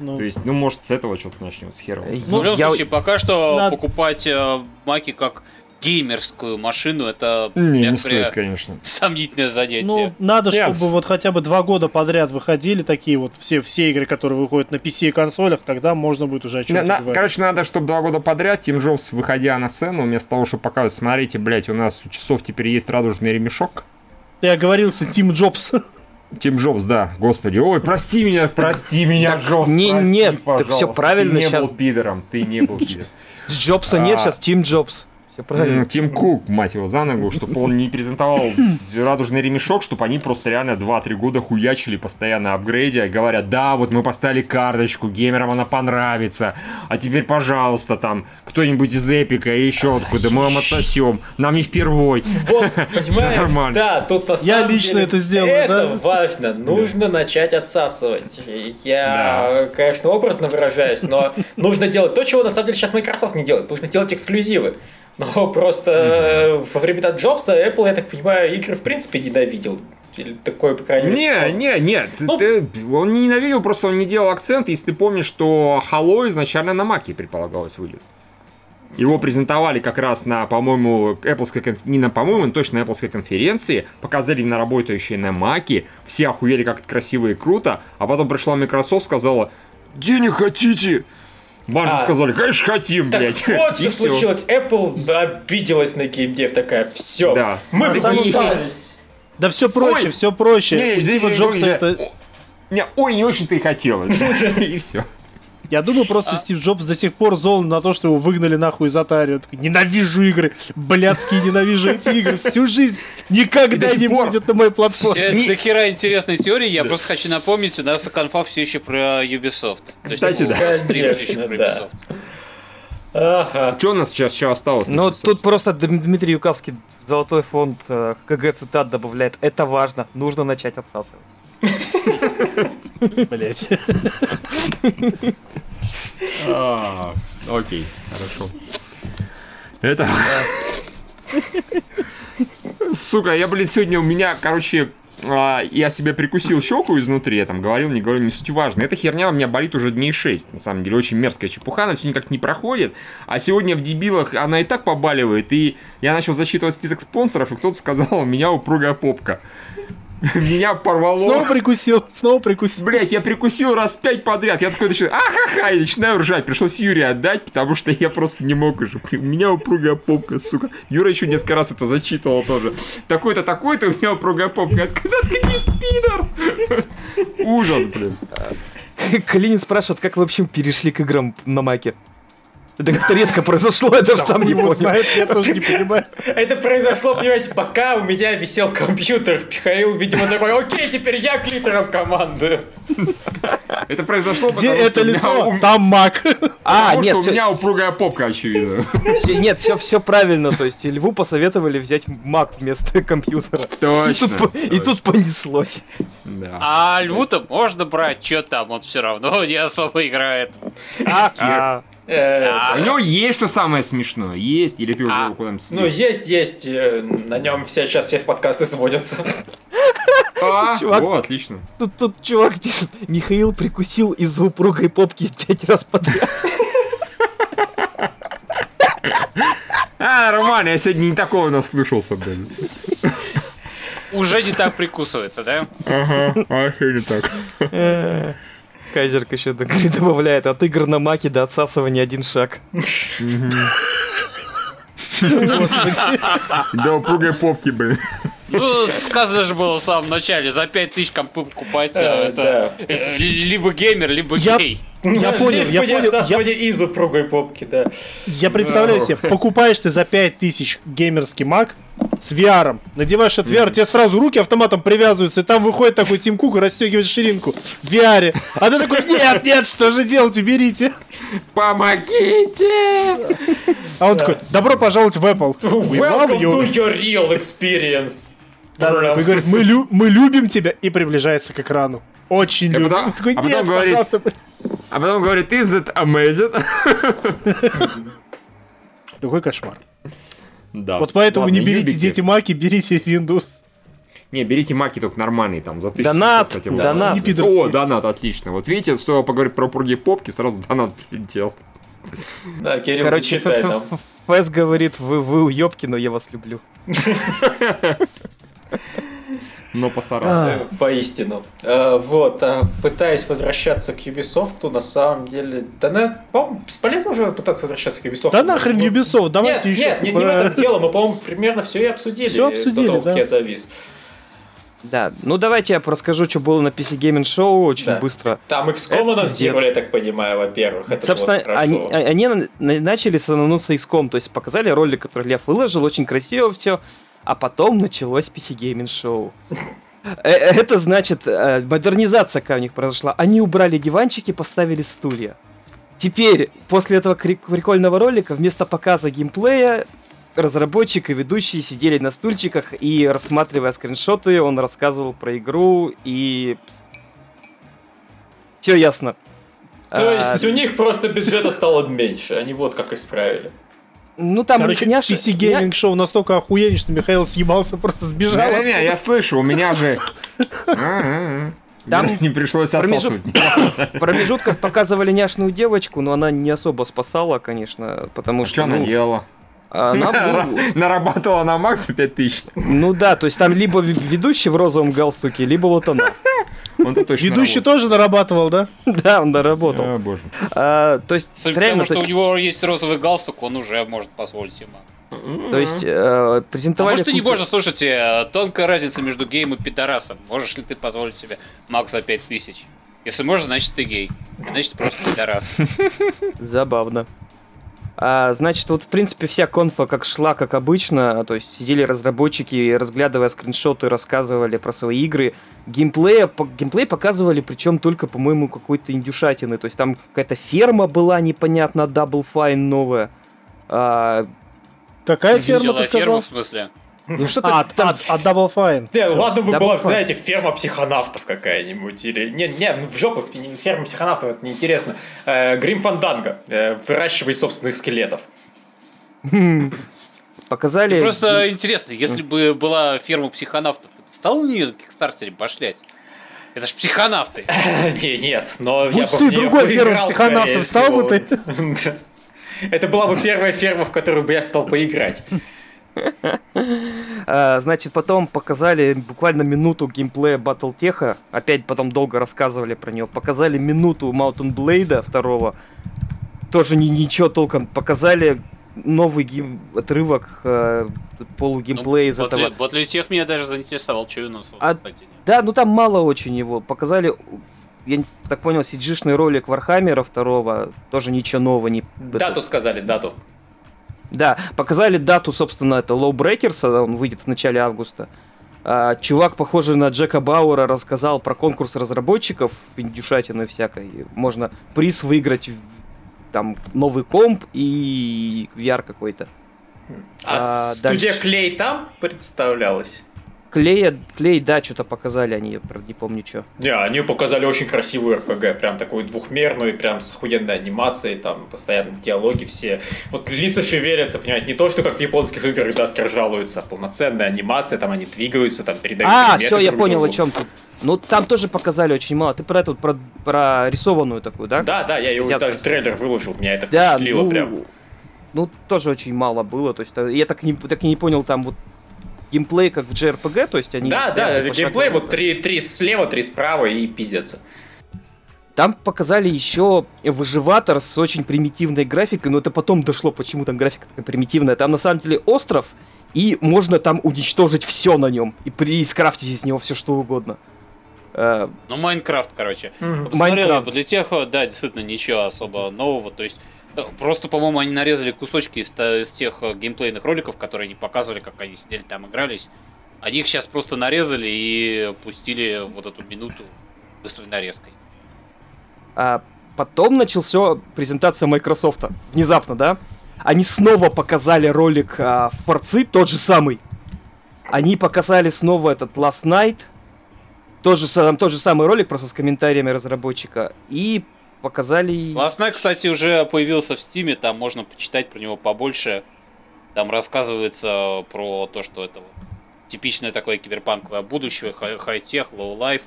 Ну, То есть, ну, может, с этого что-то начнется хер. его знает. в любом я- случае, пока что Надо- покупать э, маки как геймерскую машину, это Не, не стоит, конечно. сомнительное занятие. ну, надо, Нет. чтобы вот хотя бы два года подряд выходили такие вот все, все игры, которые выходят на PC и консолях, тогда можно будет уже о чем-то на- говорить. короче, надо, чтобы два года подряд Тим Джобс, выходя на сцену, вместо того, чтобы показывать, смотрите, блядь, у нас у часов теперь есть радужный ремешок. Ты оговорился, Тим Джобс. Тим Джобс, да, господи. Ой, прости меня, прости меня, Джобс. не- прости, нет, пожалуйста. всё правильно Ты не щас. был пидором, ты не был пидором. Джобса нет, А. сейчас Тим Джобс. Все правильно. Тим Кук, мать его, за ногу, чтобы он не презентовал <laughs> радужный ремешок, чтобы они просто реально 2-3 года хуячили постоянно апгрейде, говорят, да, вот мы поставили карточку, геймерам она понравится, а теперь, пожалуйста, там, кто-нибудь из Эпика и еще откуда, мы вам отсосем, нам не впервой. <laughs> Вот, понимаешь, нормально. да, тут на Я лично деле это сделаю, Это да? важно, нужно начать отсасывать. Я, конечно, образно выражаюсь, но нужно делать то, чего на самом деле сейчас Microsoft не делает. Нужно делать эксклюзивы. Но <laughs> просто э, во времена Джобса Apple, я так понимаю, игры в принципе ненавидел. Или такое, по крайней мере, Не, не, нет, Ну- ты- он не ненавидел, просто он не делал акцент, если ты помнишь, что Halo изначально на Маке предполагалось выйдет. Его презентовали как раз на, по-моему, Apple, не на, по-моему, но точно на Apple конференции, показали на работающие на Маке, все охуели, как это красиво и круто, а потом пришла Microsoft, сказала, денег хотите? Банжи А. сказали, конечно, хотим, Так блядь. вот, <laughs> И что всё. случилось. Apple обиделась на геймдев, такая, все, Да. мы попытались. Да все проще, Ой. все проще. Не, У Стива Джобса это... Не, ой, не очень-то и хотелось. <laughs> И все. Я думаю, просто Стив Джобс до сих пор зол на то, что его выгнали нахуй из Atari. Он такой, ненавижу игры, блядские ненавижу эти игры всю жизнь. Никогда не пор. будет на моей платформе. Это до хера интересной теории, я просто хочу напомнить, у нас конфа все еще про Ubisoft. Кстати, да. стрима всё еще про. Ubisoft. Ага. Что у нас сейчас еще осталось? Ну, тут просто Дм- Дмитрий Юкавский золотой фонд э, КГ цитат добавляет. Это важно, нужно начать отсасывать. Блять. А, Окей, хорошо. Это... Сука, я, блин, сегодня у меня, короче, а, я себе прикусил щеку изнутри, я там говорил, не говорил, не суть важно. Эта херня у меня болит уже дней 6, на самом деле, очень мерзкая чепуха, она все никак не проходит. А сегодня в дебилах она и так побаливает, и я начал зачитывать список спонсоров, и кто-то сказал, у меня упругая попка. <laughs> Меня порвало. Снова прикусил, снова прикусил. Блять, я прикусил раз пять подряд. Я такой начинаю, ахаха, и начинаю ржать. Пришлось Юре отдать, потому что я просто не мог уже. У меня упругая попка, сука. Юра еще несколько раз это зачитывал тоже. Такой-то, такой-то, у меня упругая попка. Заткнись, пидор! Ужас, блин. Калинин спрашивает, как вы вообще перешли к играм на маке? Это как-то резко произошло, я даже сам не понял. знает, я тоже не <laughs> понимаю. Это произошло, понимаете, пока у меня висел компьютер. Михаил, видимо, такой, окей, теперь я клитером командую. Это произошло, Где потому это лицо? у- Там маг. <laughs> А, потому нет, что у меня упругая попка, очевидно. нет, все, все правильно. То есть Льву посоветовали взять Мак вместо компьютера. И Точно. тут, и тут понеслось. Да. А льву-то можно брать, что там, он все равно не особо играет. А, Э, У него есть что самое смешное? Есть? Или ты уже А, его куда-нибудь слил? Ну, есть, есть. э, На нем все сейчас все подкасты сводятся. А, чувак. О, отлично. Тут, тут чувак пишет, Михаил прикусил из-за упругой попки пять раз подряд. А, нормально, я сегодня не такого наслышался, блин. Уже не так прикусывается, да? Ага, вообще не так. Э, Кайзерк еще добавляет, от игр на маке до отсасывания один шаг. Да, упругой попки, блин. Ну, сказано же было в самом начале, за 5000 компы покупать, Э, это, это либо геймер, либо гей. Я понял, я понял. я- Сегодня из упругой попки, да. Я представляю себе, покупаешь ты за 5000 геймерский маг с VR, надеваешь этот VR, тебе сразу руки автоматом привязываются, и там выходит такой Тим Кук и расстегивает ширинку в VR. А ты такой, нет, нет, что же делать, уберите. Помогите! А он такой, добро пожаловать в Apple. <laughs> Welcome to your real experience. Да. И говорит, мы, лю- мы любим тебя, и приближается к экрану. Очень А любим. потом- Он такой, а потом нет, говорит, пожалуйста. А потом говорит, is it amazing? <laughs> Какой кошмар. Да. Вот поэтому Ладно, не берите юбики. дети маки, берите Windows. Не, берите маки только нормальные, там, за 1000 Донат, хотя бы. донат. Не. О, донат, отлично. Вот видите, стоило поговорить про упругие попки, сразу донат прилетел. Да, Кирилл, Короче, зачитай нам. <laughs> Фэс говорит, вы, вы уёбки, но я вас люблю. <laughs> Но посарал. А. Э, Поистину. Э, Вот, а пытаясь возвращаться к Ubisoft, на самом деле... Да, на, по-моему, бесполезно уже пытаться возвращаться к Ubisoft. Да нахрен Ну, Ubisoft, Нет, давайте еще. нет, не, не в этом дело, мы, по-моему, примерно все и обсудили. Всё обсудили, да. я завис. Да, ну давайте я расскажу, что было на PC Gaming Show очень Да. быстро. Там XCOM анонсировали, я так понимаю, во-первых. Это Собственно, они, а- они на- на- начали с анонса XCOM, то есть показали ролик, который Лев выложил, очень красиво все, а потом началось PC Gaming Show. Э, Это значит, э, модернизация какая у них произошла. Они убрали диванчики, поставили стулья. Теперь, после этого прикольного ролика, вместо показа геймплея, разработчик и ведущие сидели на стульчиках и, рассматривая скриншоты, он рассказывал про игру и... Все ясно. То А, есть у них просто бюджета стало меньше, они вот как исправили. Ну там Короче, няша- PC Gaming Show настолько охуенный, что Михаил съебался, просто сбежал. Не-не-не, я слышу, у меня же... Там Не пришлось промежут-. В <laughs> промежутках показывали няшную девочку, но она не особо спасала, конечно, потому А что... что она ну, делала? Она был- Нарабатывала на Макса 5000. Ну да, то есть там либо ведущий в розовом галстуке, либо вот она. Ведущий тоже нарабатывал, да? Да, он доработал. О, боже. А, то есть, реально, тому, то что у него есть розовый галстук, он уже может позволить себе. то есть, э, А презентовали... может, ты не можешь, слушайте, тонкая разница между геем и пидорасом. Можешь ли ты позволить себе Макс за 5000? Если можешь, значит ты гей. Значит просто пидорас. Забавно. А, значит, вот в принципе вся конфа как шла, как обычно, то есть сидели разработчики, разглядывая скриншоты, рассказывали про свои игры. Геймплея, по- геймплей показывали, причем только, по-моему, какой-то индюшатины. То есть там какая-то ферма была непонятно, Double Fine новая. А, Какая ферма, ты ферму, сказал? в смысле? Ну что-то А, там... а, а Double Fine. Не, ладно бы Double была, Fine. знаете, ферма психонавтов какая-нибудь. Или. Не, не, ну в жопу ферма психонавтов, это неинтересно. Э, Грим Фанданго. Э, выращивай собственных скелетов. <laughs> Показали... Просто интересно, если бы была ферма психонавтов, ты бы стал на нее на Кикстартере башлять? Это ж психонавты. <laughs> Не, нет, но я бы ты другой поиграл, психонавтов, стал бы всего. <laughs> Это была бы первая ферма, в которую бы я стал поиграть. <laughs> А, значит, потом показали буквально минуту геймплея Battletech. Опять потом долго рассказывали про него. Показали минуту Mountain Blade второго. Тоже ни, ничего толком. Показали новый гейм- отрывок э, полугеймплей из этого. Вот для тех меня даже заинтересовал, что у А-. Да, ну там мало очень его. Показали, я так понял, CG ролик Warhammer а второго. Тоже ничего нового не... Дату сказали, дату. Да, показали дату, собственно, это LawBreakers, он выйдет в начале августа. А, чувак, похожий на Джека Бауэра, рассказал про конкурс разработчиков, индюшатины всякой. Можно приз выиграть, там, новый комп и VR какой-то. А, А, студия дальше. Klei там представлялась? Клея, клей, да, что-то показали они, правда не помню что. Не, они показали очень красивую РПГ, прям такую двухмерную, прям с охуенной анимацией, там постоянно диалоги все. Вот лица шевелятся, понимаете, не то, что как в японских играх Даскер жалуются, а полноценная анимация, там они двигаются, там передают А, все, я понял, о чем ты. Ну, там тоже показали очень мало. Ты про эту, про, про рисованную такую, да? Да, да, я его Я- даже трейлер выложил, меня это Да, впечатлило ну, прям. ну, тоже очень мало было. То есть, э, я так, не, так и не понял, там вот геймплей как в JRPG, то есть они... Да, да, геймплей, вот три, три слева, три справа и пиздятся. Там показали еще выживатор с очень примитивной графикой, но это потом дошло, почему там графика такая примитивная. Там на самом деле остров, и можно там уничтожить все на нем, и, при, и скрафтить из него все что угодно. Э, Ну, Майнкрафт, короче. Майнкрафт. Посмотрел, для тех, да, действительно, ничего особо нового. То есть, просто, по-моему, они нарезали кусочки из, из тех э, геймплейных роликов, которые они показывали, как они сидели там, игрались. Они их сейчас просто нарезали и пустили вот эту минуту быстрой нарезкой. А потом начался презентация Microsoft. Внезапно, да? Они снова показали ролик а, Форцы, тот же самый. Они показали снова этот Last Night. Тот же, сам- тот же самый ролик, просто с комментариями разработчика. И показали... Last Night, кстати, уже появился в Стиме, там можно почитать про него побольше. Там рассказывается про то, что это вот типичное такое киберпанковое будущее, high- high-tech, low-life,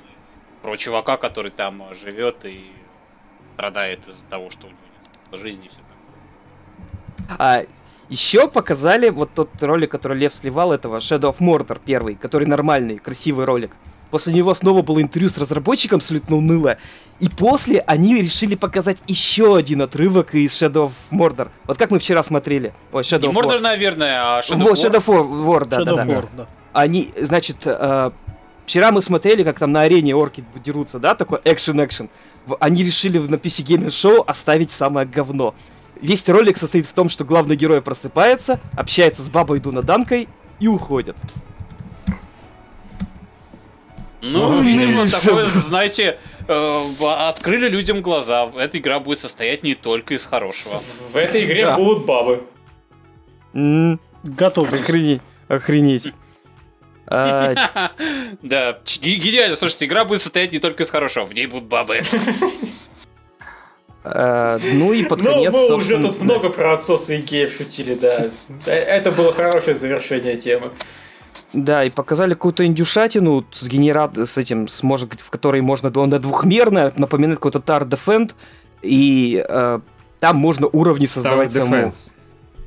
про чувака, который там живет и страдает из-за того, что у него нет жизни и все такое. А, еще показали вот тот ролик, который Лев сливал, этого Shadow of Mordor первый, который нормальный, красивый ролик. После него снова было интервью с разработчиком абсолютно уныло. И после они решили показать еще один отрывок из Shadow of Mordor. Вот как мы вчера смотрели. Ой, Shadow Не of Mordor, War. наверное, а Shadow War. Shadow of War, да, да, Shadow да. of War, да. Они, значит, э, вчера мы смотрели, как там на арене орки дерутся, да, такой экшен-экшен. Они решили на PC Gamer Show оставить самое говно. Весь ролик состоит в том, что главный герой просыпается, общается с бабой Дуна Данкой и уходит. Ну, Ну, видимо, и такое, знаете, э, открыли людям глаза. Эта игра будет состоять не только из хорошего. В этой игре Да. будут бабы. Готовьтесь. Охренеть. Охренеть. А, <laughs> Да, гениально. Слушайте, игра будет состоять не только из хорошего, в ней будут бабы. <laughs> а, Ну и под Ну, конец, мы уже тут много про отсосы и геев шутили, да. Э, Это было хорошее завершение темы. Да, и показали какую-то индюшатину с генерат с этим, с, может, в которой можно, она двухмерная, напоминает какой-то Tar Defend, и э, там можно уровни создавать Tower самому. Defense.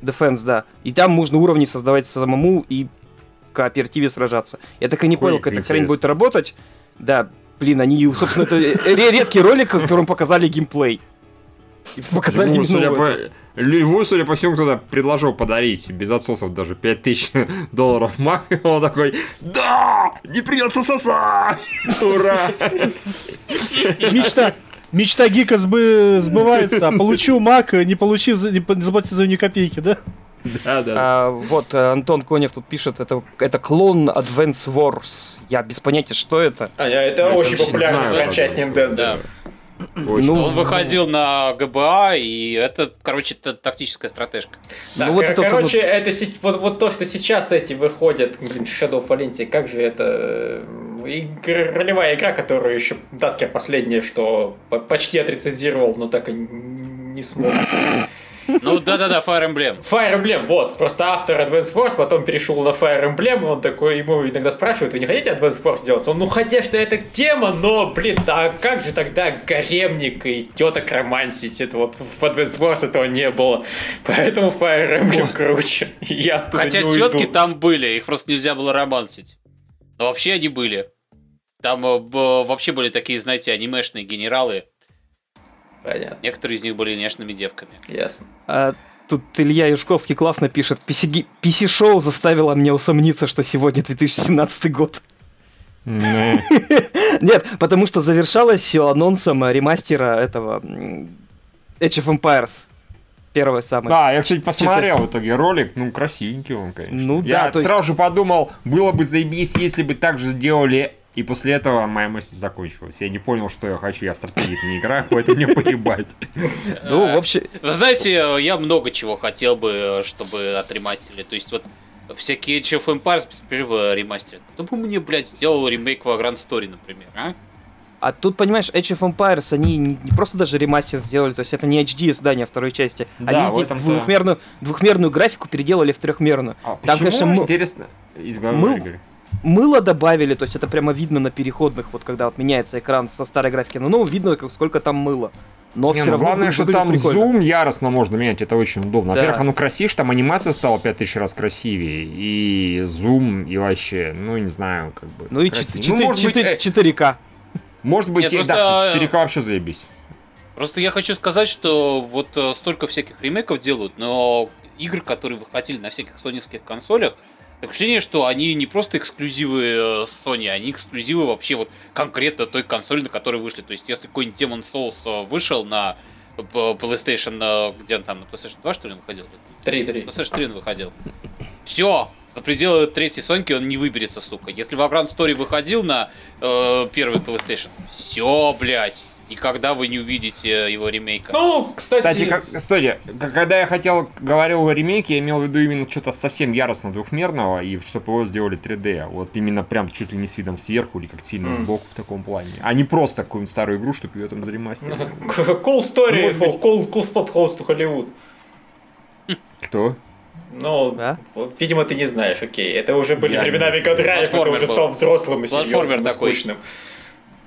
Defense, да. И там можно уровни создавать самому и в кооперативе сражаться. Я так и не понял, Quake как эта хрень будет работать. Да, блин, они, собственно, это ре- редкий ролик, в котором показали геймплей. И показали именно судя по, Льву, судя по всему, кто-то предложил подарить без отсосов даже 5000 <laughs> долларов маг. и Он такой, да, не придется сосать. <laughs> Ура. Мечта, мечта гика сбы- сбывается. А получу маг, не получив, за- не заплати за ни копейки, да? Да, да. А, вот э, Антон Конев тут пишет, это, это клон Advance Wars. Я без понятия, что это. А, я- это Я очень популярный знаю, франчайз. Nintendo. Да. Очень. ну, Он выходил на ГБА, и это, короче, та- тактическая стратежка. Так, Ну, вот это вот- короче, это се- вот, вот то, что сейчас эти выходят, блин, Shadow of Valencia, как же это э, игр- ролевая игра, которую еще Даскер последняя, что по- почти отрецензировал, но так и не смог. Ну да-да-да, Fire Emblem. Fire Emblem, вот, просто автор Advance Wars потом перешел на Fire Emblem, и он такой, ему иногда спрашивают, вы не хотите Advance Wars сделать? Он, ну, хотя что это тема, но, блин, а как же тогда гаремник и теток романсить? Это вот в Advance Wars этого не было. Поэтому Fire Emblem круче. Я оттуда Хотя не уйду. тетки там были, их просто нельзя было романсить. Но вообще они были. Там э, б- вообще были такие, знаете, анимешные генералы. Понятно, Некоторые из них были нежными девками. ясно. А, тут Илья Юшковский классно пишет. PC-шоу заставило меня усомниться, что сегодня 2017 год. Не. Нет, потому что завершалось все анонсом ремастера этого Age of Empires. Первое самое. Да, я, кстати, посмотрел в итоге ролик, ну, красивенький он, конечно. Ну да, я есть- сразу же подумал, было бы заебись, если бы так же сделали, и после этого моя мысль закончилась. Я не понял, что я хочу, я в стратегии не играю, поэтому мне поебать. <laughs> Ну, в общем, Вы знаете, э, я много чего хотел бы, э, чтобы отремастерили. То есть вот всякие Age of Empires перво ремастерят. Кто бы мне, блядь, сделал ремейк Vagrant Story, например, а? а тут, понимаешь, Age of Empires, они не, просто даже ремастер сделали, то есть это не HD издание второй части. Да, они в здесь двухмерную, двухмерную графику переделали в трехмерную. А Там, почему, конечно, мы- интересно, из головы мы-. Мыло добавили, то есть это прямо видно на переходных, вот когда вот меняется экран со старой графики, но ну, видно, как, сколько там мыла. Но Не, все ну, равно главное, что там прикольно. зум яростно можно менять, это очень удобно. Да. Во-первых, оно красивее, там анимация стала 5000 раз красивее, и зум, и вообще, ну, не знаю, как бы. Ну и красивее. 4, Ну, может быть, э, 4К. может быть, Нет, и- просто, да, э, 4К вообще заебись. Просто я хочу сказать, что вот э, столько всяких ремейков делают, но игр, которые выходили на всяких соневских консолях, ощущение, что они не просто эксклюзивы э, Sony, они эксклюзивы вообще вот конкретно той консоли, на которой вышли. То есть, если какой-нибудь Demon Souls э, вышел на э, PlayStation, где он там, на PlayStation 2, что ли, он выходил? 3-3. PlayStation 3 он выходил. Все, за пределы третьей Соньки он не выберется, сука. Если Vagrant Story выходил на э, первый PlayStation, все, блядь, никогда вы не увидите его ремейка. Ну, кстати, Кстати, как, кстати, когда я хотел, говорил о ремейке, я имел в виду именно что-то совсем яростно двухмерного, и чтобы его сделали 3D. Вот именно прям чуть ли не с видом сверху, или как сильно Мгм. сбоку в таком плане. А не просто какую-нибудь старую игру, чтобы ее там заремастерили. <laughs> cool story, быть- cool, cool spot host to Hollywood. Кто? Ну, Да? видимо, ты не знаешь, окей. Это уже были Я времена Мегадрайв, это уже был. стал взрослым и серьезным и такой.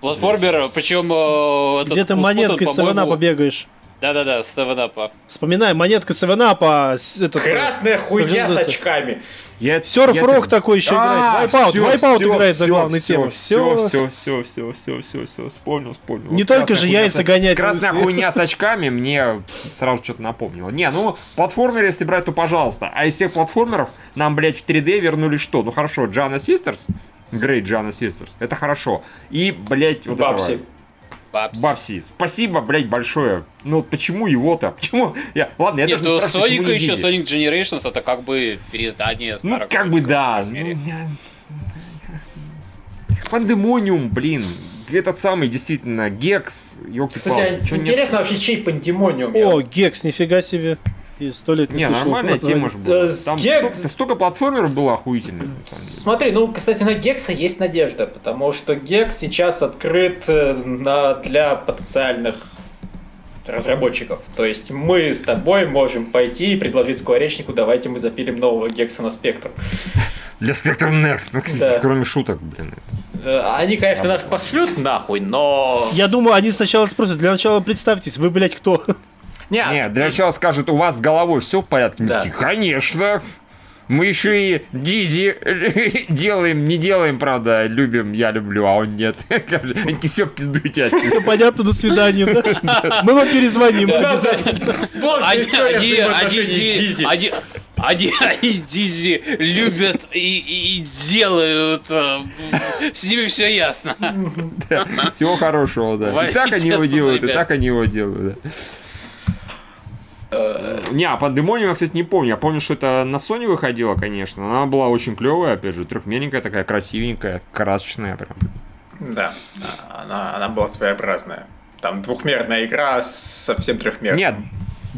Платформер, причем... э, этот Где ты Cool Spot, монеткой он, с 7 по-моему- побегаешь. Да-да-да, с 7 Вспоминай, монетка 7 а с- этот... э, Красная хуйня с очками. Я, Серф я- Рок такой еще А, играет. Вайпаут, Вайпаут играет за главную тему. Все, Все. все, все, все, все, все, вспомнил, вспомнил. Не только же яйца гонять. Красная хуйня с <laughs> очками мне сразу что-то напомнила. Не, ну, платформер, если брать, то пожалуйста. А из всех платформеров нам, блядь, в 3D вернули что? Ну хорошо, Джана Систерс, Great Giana Sisters. Это хорошо. И, блядь, вот Бабси. этого- Бабс. Бабси. Спасибо, блядь, большое. Ну, почему его-то? Почему? Я... Ладно, я Нет, даже не ну спрашиваю, почему Соника не еще. Sonic Generations, это как бы переиздание Ну, как бы да. Ну. Пандемониум, блин. Этот самый, действительно, Гекс, елки Кстати, а интересно вообще, чей пандемониум? О, Гекс, нифига себе. И сто лет не Не, нормальная тема же была. С Там Гекс- столько, столько платформеров было охуительных. Смотри, ну, кстати, на Гекса есть надежда, потому что Гекс сейчас открыт э, на, для потенциальных разработчиков. То есть мы с тобой можем пойти и предложить скворечнику, давайте мы запилим нового Гекса на спектр. Для Spectrum Next, ну, кстати, Да. кроме шуток, блин. Э, Они, конечно, нас пошлют нахуй, но... Я думаю, они сначала спросят, для начала представьтесь, вы, блядь, кто? Не, Нет, для начала скажут, у вас с головой все в порядке? Да. такие, конечно. Мы еще и Дизи <laughs> делаем, не делаем, правда, любим, я люблю, а он нет. <laughs> Все пиздуйте Все отсюда. понятно, до свидания, да? Мы вам перезвоним. сложная Они, история они, они, с Дизи. они, они, они Дизи любят и, делают. э, С ними все ясно. Всего хорошего, да. И так они его делают, и так они его делают, да. Э, Не, а Пандемониум я, кстати, не помню. Я помню, что это на Sony выходила, конечно. Она была очень клевая, опять же, трехмерненькая такая, красивенькая, красочная прям. Да, она, она была своеобразная. Там двухмерная игра совсем трехмерной. Нет,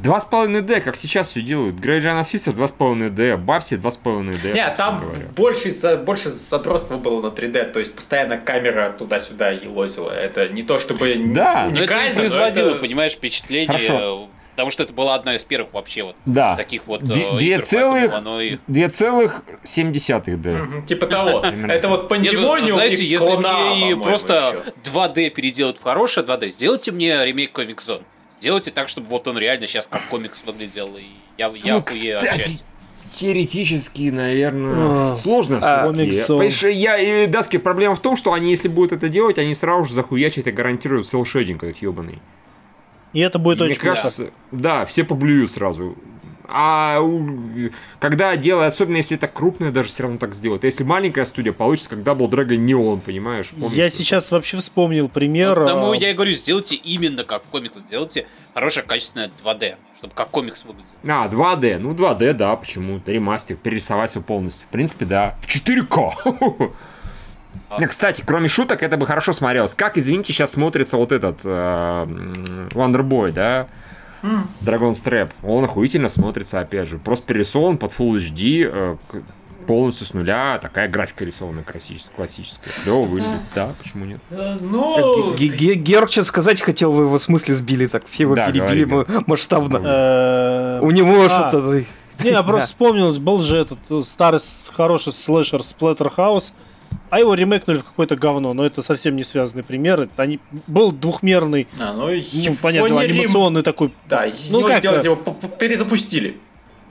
2,5D, как сейчас все делают. Grey Giant Sister 2,5D, Бабси 2,5D. Нет, там больше, больше задротства было на 3D, то есть постоянно камера туда-сюда и лозила. Это не то чтобы Да. Но это уникально, не но производило, это- понимаешь, впечатление. Хорошо. Потому что это была одна из первых вообще вот Да. таких вот Две- э, две целых- оно и- 2,7 D. Мгм, Типа того. <laughs> Это вот пандемониум знаете, и если клона, просто еще. 2D переделать в хорошее 2D, сделайте мне ремейк Comic Zone. Сделайте так, чтобы вот он реально сейчас как комикс выглядел. И я, я Ну, охуею кстати, теоретически, наверное, А, сложно а, что я и Даски проблема в том, что они, если будут это делать, они сразу же захуячат и гарантируют селшейдинг этот ебаный. И это будет Мне очень кажется, да, все поблюют сразу. А когда делают, особенно если это крупное, даже все равно так сделают. Если маленькая студия, получится, как Double Dragon Neon, понимаешь? Помните? Я сейчас вообще вспомнил пример. Ну, Потому а, я и говорю, сделайте именно как комикс, сделайте хорошее качественное 2D, чтобы как комикс выглядел. А, 2D. Ну, 2D, да, почему? Ремастер, перерисовать все полностью. В принципе, да. В 4К. <laughs> Не, Кстати, кроме шуток, это бы хорошо смотрелось. Как, извините, сейчас смотрится вот этот э, Wonder Boy, да? Dragon Strap. Он охуительно смотрится, опять же. Просто перерисован под Full HD, э, полностью с нуля. Такая графика рисована классическая. классическая. Клево выглядит. Да, почему нет? Э, Ну, Ге- Ге- Георг что сказать хотел, вы его в смысле сбили так, все его перебили масштабно. э, У него а, что-то... Не, я просто <laughs> вспомнил, был же этот э, старый хороший слэшер Splatterhouse, а его ремейкнули в какое-то говно, но это совсем не связанный пример. Это они... Был двухмерный, а, ну, ну, понятно, рем- анимационный такой, Да, Ну, как сделать его перезапустили.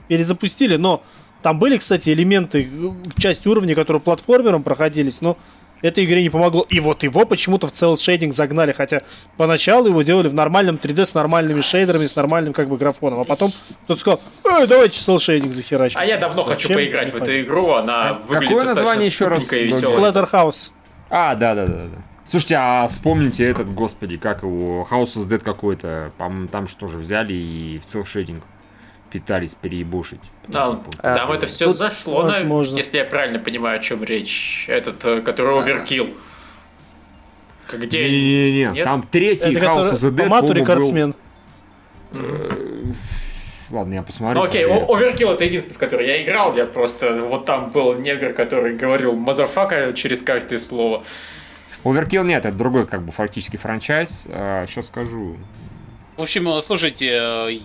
перезапустили, но там были, кстати, элементы, часть уровней, которые платформером проходились, но этой игре не помогло. И вот его почему-то в цел шейдинг загнали, хотя поначалу его делали в нормальном 3D с нормальными шейдерами, с нормальным как бы графоном, а потом кто-то сказал, эй, давайте цел шейдинг захерачим. А я давно хочу Зачем? поиграть в эту игру, она выглядит какое достаточно название еще раз? и. Splatterhouse. А, да, да, да, да. Слушайте, а вспомните этот, господи, как его, House is Dead какой-то, по-моему, там что же взяли и в целшейдинг пытались переебушить. Да, А, там это все зашло, на- возможно. если я правильно понимаю, о чем речь. Этот, э, который оверкил. Где... Не-не-не, Нет? там третий Это House который is the по Dead, мату по-моему, был- рекордсмен. Ладно, я посмотрю. Ну окей, Оверкилл это единственный, в который я играл. Я просто... Вот там был негр, который говорил мазафака через каждое слово. Overkill нет, это другой как бы фактически франчайз. сейчас скажу. В общем, э, слушайте, э,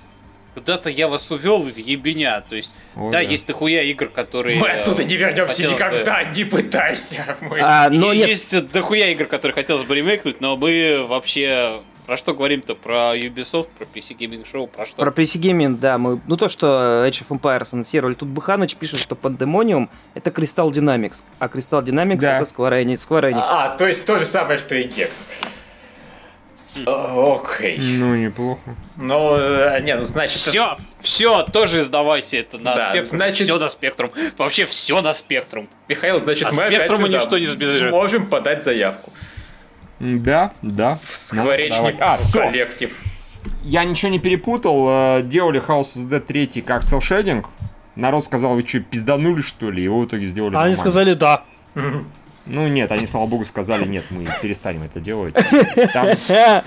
куда-то я вас увел в ебеня. То есть, Ой, да, да. есть дохуя игр, которые... Мы э, оттуда не вернемся хотелось бы- никогда, не пытайся. <laughs> Мы... А, но нет, Есть дохуя игр, которые хотелось бы ремейкнуть, но мы вообще... Про что говорим-то? Про Ubisoft, про PC Gaming Show, про что? про PC Gaming, да, мы, ну то, что Age of Empires анонсировали, тут Буханыч пишет, что Pandemonium это Crystal Dynamics, а Crystal Dynamics Да. это Square Enix. Square Enix. А, то есть то же самое, что и Гекс. Окей. Ну, неплохо. Ну, э, не, ну значит... Все, это- все, тоже сдавайся это на Да, спектрум. значит- Все на спектрум. Вообще все на спектрум. Михаил, значит, А мы опять спектруму туда ничто не сбежит. можем подать заявку Да, да. в скворечник А, все. коллектив. Я ничего не перепутал. э, Делали House of Dead 3 как селшейдинг. Народ сказал, вы что, пизданули, что ли? Его в итоге сделали А они нормально. сказали да. Ну нет, они, слава богу, сказали, нет, мы перестанем это делать. Там <laughs>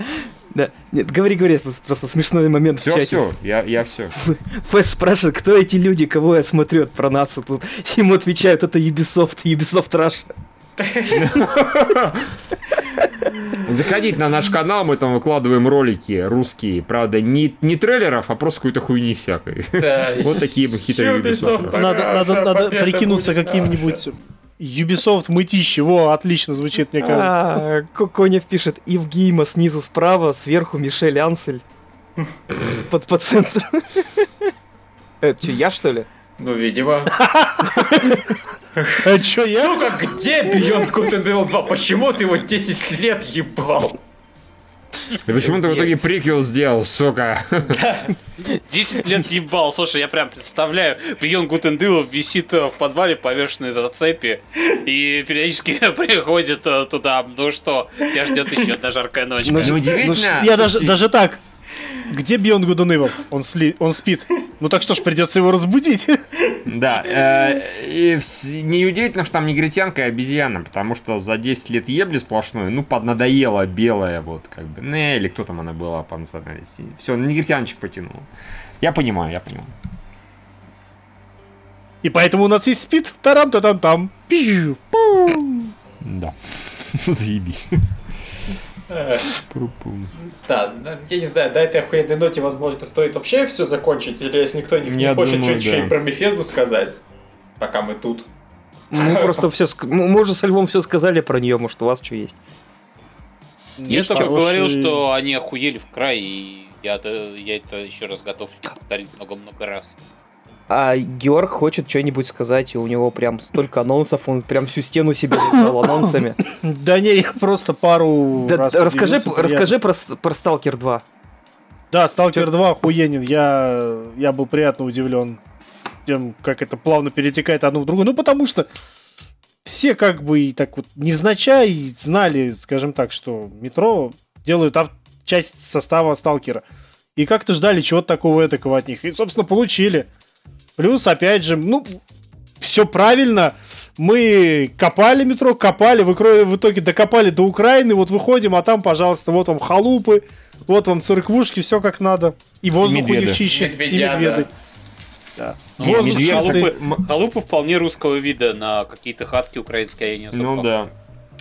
Да, нет, говори, говори, это просто смешной момент в все, чате. все, я, я все. <laughs> Фэс спрашивает, кто эти люди, кого я смотрю от про нас тут. <laughs> Ему отвечают, это Ubisoft, Ubisoft Russia. Заходите на наш канал, мы там выкладываем ролики русские. Правда, не, не трейлеров, а просто какой-то хуйни всякой. Да. Вот такие мы хитрые Ubisoft Надо, надо, прикинуться каким-нибудь Ubisoft мытище. Во, отлично звучит, мне кажется. А, Ко- Конев пишет Ивгима снизу справа, сверху Мишель Ансель. Под, по центру. Это что, я что ли? Ну, видимо. А чё я? Сука, где Beyond Good and Evil 2? Почему ты его 10 лет ебал? И почему ты в итоге приквел сделал, сука? <laughs> 10 лет ебал. Слушай, я прям представляю, Бьон Гутендылов висит э, в подвале, повешенный за цепи, и периодически <laughs> приходит э, туда. Ну что, тебя ждет еще одна жаркая ночь. Ну, Ну, удивительно. Я даже, даже так. Где Бион Гудунывов? Он, сли... он спит. Ну так что ж, придется его разбудить. Да, э, и неудивительно, что там негритянка и обезьяна, потому что за 10 лет ебли сплошной, ну, поднадоела белая, вот, как бы, не, или кто там она была по национальности. Все, негритянчик потянул. Я понимаю, я понимаю. И поэтому у нас есть спит. Тарам-та-там-там. Пиу. Да. <laughs> Заебись. Да, я не знаю, до этой охуенной ноте, возможно, стоит вообще все закончить, или если никто не, хочет что-нибудь еще и про Мефезду сказать, пока мы тут. Мы просто все... Мы уже со Львом все сказали про нее, может, у вас что есть. Я только говорил, что они охуели в край, и я, это- я это еще раз готов повторить много-много раз. А Георг хочет что-нибудь сказать, и у него прям столько анонсов, он прям всю стену себе рисовал <laughs> анонсами. Да не, я просто пару Да, раз расскажи, удивился, расскажи про, про Сталкер 2. Да, Сталкер 2 охуенен. Я, я был приятно удивлен тем, как это плавно перетекает одно в другое. Ну, потому что все как бы и так вот невзначай знали, скажем так, что метро делают ав- часть состава Сталкера. И как-то ждали чего-то такого этакого от них. И, собственно, получили. Плюс, опять же, ну, все правильно. Мы копали метро, копали, в, итоге докопали до Украины, вот выходим, а там, пожалуйста, вот вам халупы, вот вам церквушки, все как надо. И воздух у медведы. них чище, и Медведя, медведы. да. Да. Не, Воздух медведь- чистый. Халупы, халупы вполне русского вида на какие-то хатки украинские, я не особо Ну да.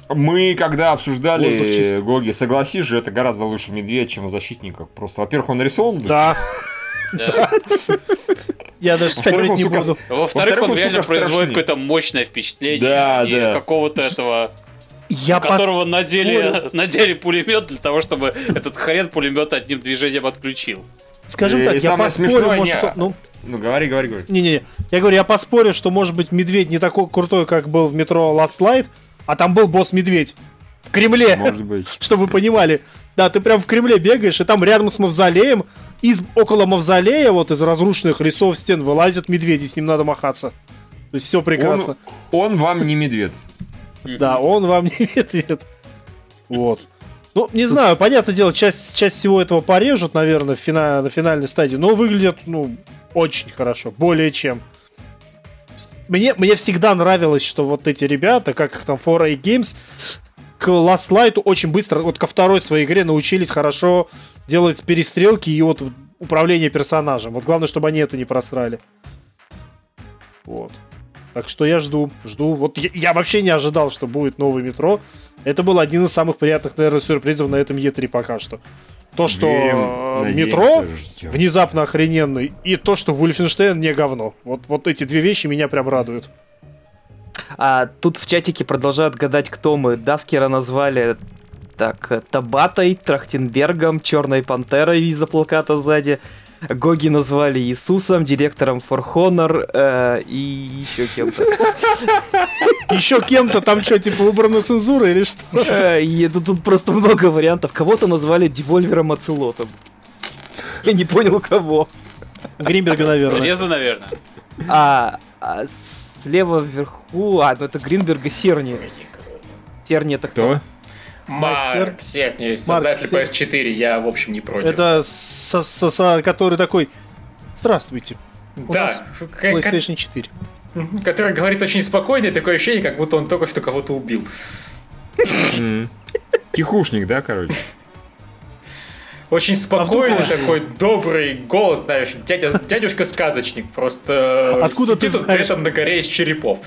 Мы, когда Воздух обсуждали. Гоги, согласись же, это гораздо лучше медведь, чем у защитников. Просто, во-первых, он нарисован. Да, Да. Я даже спорить не буду. Во-вторых, он реально производит какое-то мощное впечатление. Да, и да. какого-то этого, Я у которого пос- надели, <laughs> надели пулемет для того, чтобы этот хрен пулемет одним движением отключил. Скажем И так, я самое поспорю, смешное, может, не- он- ну, Ну, говори, говори, говори. Не-не-не. Я говорю, я поспорю, что может быть медведь не такой крутой, как был в метро Last Light, а там был босс-медведь. В Кремле. Может быть. <laughs> Чтобы вы понимали. Да, ты прям в Кремле бегаешь, и там рядом с мавзолеем, из, около мавзолея, вот из разрушенных лесов стен, вылазят медведи, с ним надо махаться. То есть все прекрасно. Он, он вам не медведь. Да, он вам не <laughs> медведь. Вот. Ну, не знаю, понятное дело, часть, часть всего этого порежут, наверное, в фина- на финальной стадии, но выглядит, ну, очень хорошо, более чем. Мне, мне всегда нравилось, что вот эти ребята, как их там 4A Games, к Last Light очень быстро, вот ко второй своей игре научились хорошо делать перестрелки и вот управление персонажем. Вот главное, чтобы они это не просрали. Вот. Так что я жду, жду. Вот я, я вообще не ожидал, что будет новый метро. Это был один из самых приятных, наверное, сюрпризов на этом E3 пока что. То, что Верим, э, надеемся, метро ждем. внезапно охрененный, и то, что Вульфенштейн не говно. Вот, вот эти две вещи меня прям радуют. А тут в чатике продолжают гадать, кто мы. Даскера назвали так, э, Табатой, Трахтенбергом, Черной Пантерой из-за плаката сзади. Гоги назвали Иисусом, директором For Honor э, и еще кем-то. еще кем-то там что, типа выбрана цензура или что? Э, тут просто много вариантов. Кого-то назвали Девольвером Ацелотом. Я не понял кого. Гринберга, наверное. Реза, наверное. А, а слева вверху... А, ну это Гринберга Серни. Серни это кто? Кто? Марк Серни, создатель Марк PS4, я, в общем, не против. Это со- со- со- который такой... Здравствуйте, у да, нас PlayStation 4. Мгм. который говорит очень спокойно, и такое ощущение, как будто он только что кого-то убил. Тихушник, да, короче? Очень спокойный он- такой добрый голос, знаешь, дядя, дядюшка-сказочник, просто Откуда сидит ты он при знаешь? этом на горе из черепов.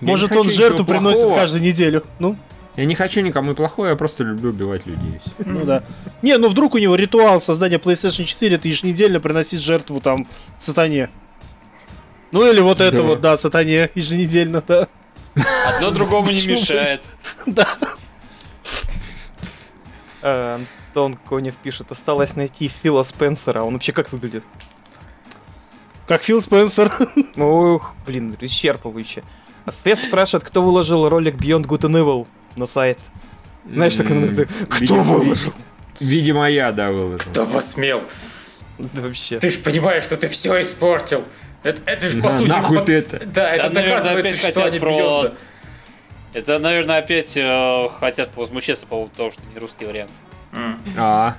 Может, он жертву приносит каждую неделю. Ну, Я не хочу никому плохого, я просто люблю убивать людей. ну да. Не, ну вдруг у него ритуал создания PlayStation 4 это еженедельно приносить жертву там сатане. Ну или вот это Да. вот, да, сатане еженедельно, да. Одно другому не мешает. <laughs> Да. Э, Антон Конев пишет, осталось найти Фила Спенсера. Он вообще как выглядит? Как Фил Спенсер. Ух, блин, исчерпывающе. Фес спрашивает, кто выложил ролик Beyond Good and Evil на сайт. Знаешь, так иногда, кто выложил? Видимо, я, да, выложил. Кто посмел? Да вообще. Ты же понимаешь, что ты все испортил. Это, это же по сути... нахуй ты это? Да, это доказывает хотят про- Бьонда. Это, наверное, опять э, хотят возмущаться по поводу того, что не русский вариант. А,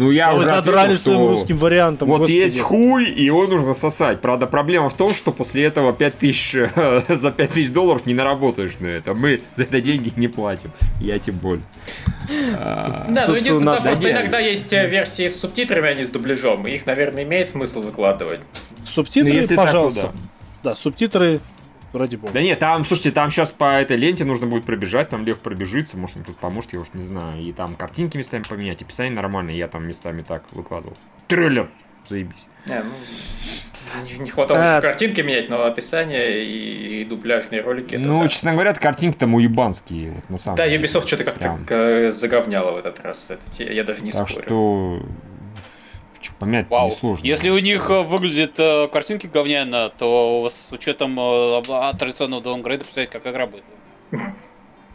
ну я А вы уже задрали ответил, своим что русским вариантом. Вот господи. есть хуй, и его нужно сосать. Правда, проблема в том, что после этого 5000, э, <laughs> за 5000 долларов не наработаешь на это. Мы за это деньги не платим. Я тем более. А, Да, ну единственное, надо- просто Да, иногда есть э, версии с субтитрами, а не с дубляжом. Их, наверное, имеет смысл выкладывать. Субтитры, Ну, пожалуйста. Да, субтитры, ради бога. Да нет, там, слушайте, там сейчас по этой ленте нужно будет пробежать, там Лев пробежится, может он тут поможет, я уж не знаю. И там картинки местами поменять, описание нормальное, я там местами так выкладывал. Трейлер, заебись. Не, ну, не, не хватало А. еще картинки менять, но описание и, и дубляжные ролики. это ну, да. честно говоря, картинки там уебанские, вот, на самом Да, деле. Ubisoft что-то как-то Прям. заговняло в этот раз. Это я даже не Так спорю. что... Чё, поменять Вау. несложно. Если у них э, выглядят э, картинки говняно, то с учетом э, а, традиционного даунгрейда, представляете, как игра будет.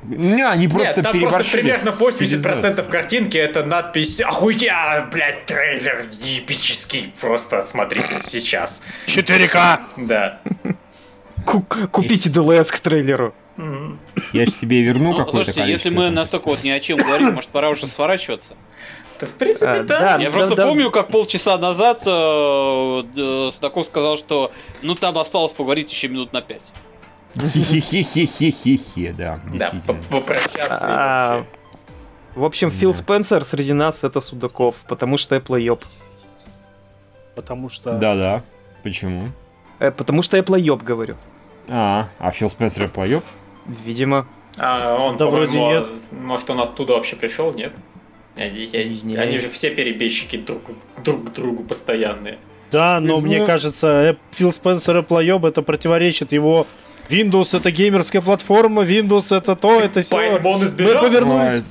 Не, они просто Нет, там просто примерно с 80% картинки это надпись «Охуя, блядь, трейлер эпический, просто смотрите сейчас». 4К! Да. Ку- Купите DLS к трейлеру. Я же себе верну Ну, какое-то слушайте, если мы настолько вот ни о чем говорим, может пора уже сворачиваться? Да, в принципе, А, да. да. Я да, просто да. помню, как полчаса назад э, д- Судаков сказал, что ну там осталось поговорить еще минут на пять. Хе-хе-хе-хе-хе, да, Да, попрощаться А. В общем, Фил. Спенсер среди нас это Судаков, потому что Apple ёб. Потому что... Да-да. Почему? Э, потому что Apple ёб, говорю. А, а Фил Спенсер поет? Видимо. А он, Да вроде по-моему, может, он оттуда вообще пришел, нет? Они, я- Не. они же все перебежчики друг, друг к другу постоянные. Да, но Из мне кажется, Эп- Фил Спенсер Apple это противоречит его Windows это геймерская платформа, Windows это то, это все. Он Мы повернулись.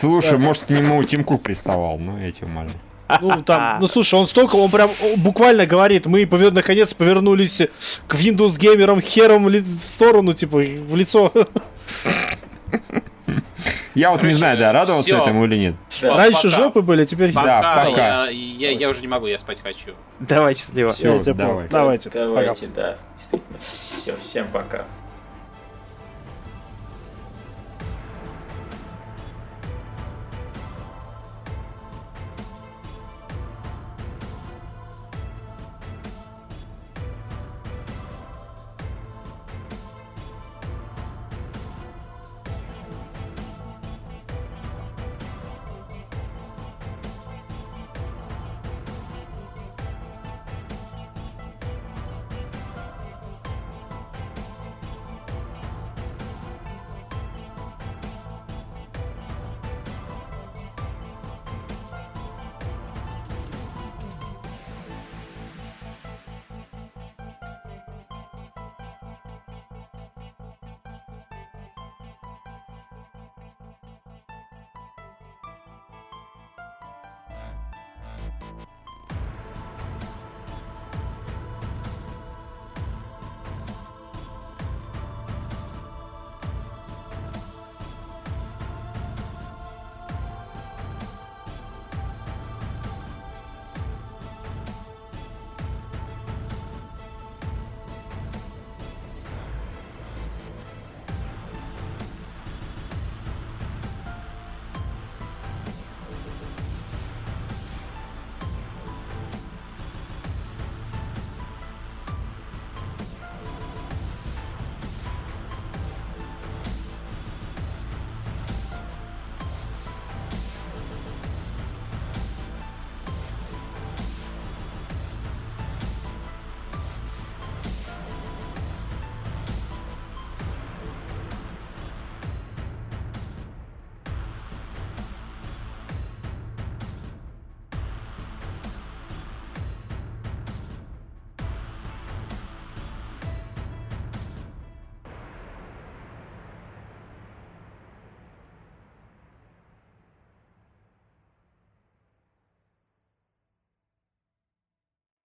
Слушай, может к нему Тим Кук приставал, ну я тебя умоляю. Ну, там, ну слушай, он столько, он прям о, буквально говорит, мы повер- наконец повернулись к Windows геймерам хером ли- в сторону, типа, в лицо. Я вот не Короче, знаю, да, радоваться всё. этому или нет. Всё, Раньше пока. жопы были, теперь Пока, Да, пока. Я, я, я уже не могу, я спать хочу. Давай, счастливо. Всё, Я тебя давай. Давайте. пока. Давайте, да. Действительно. Все, всем пока.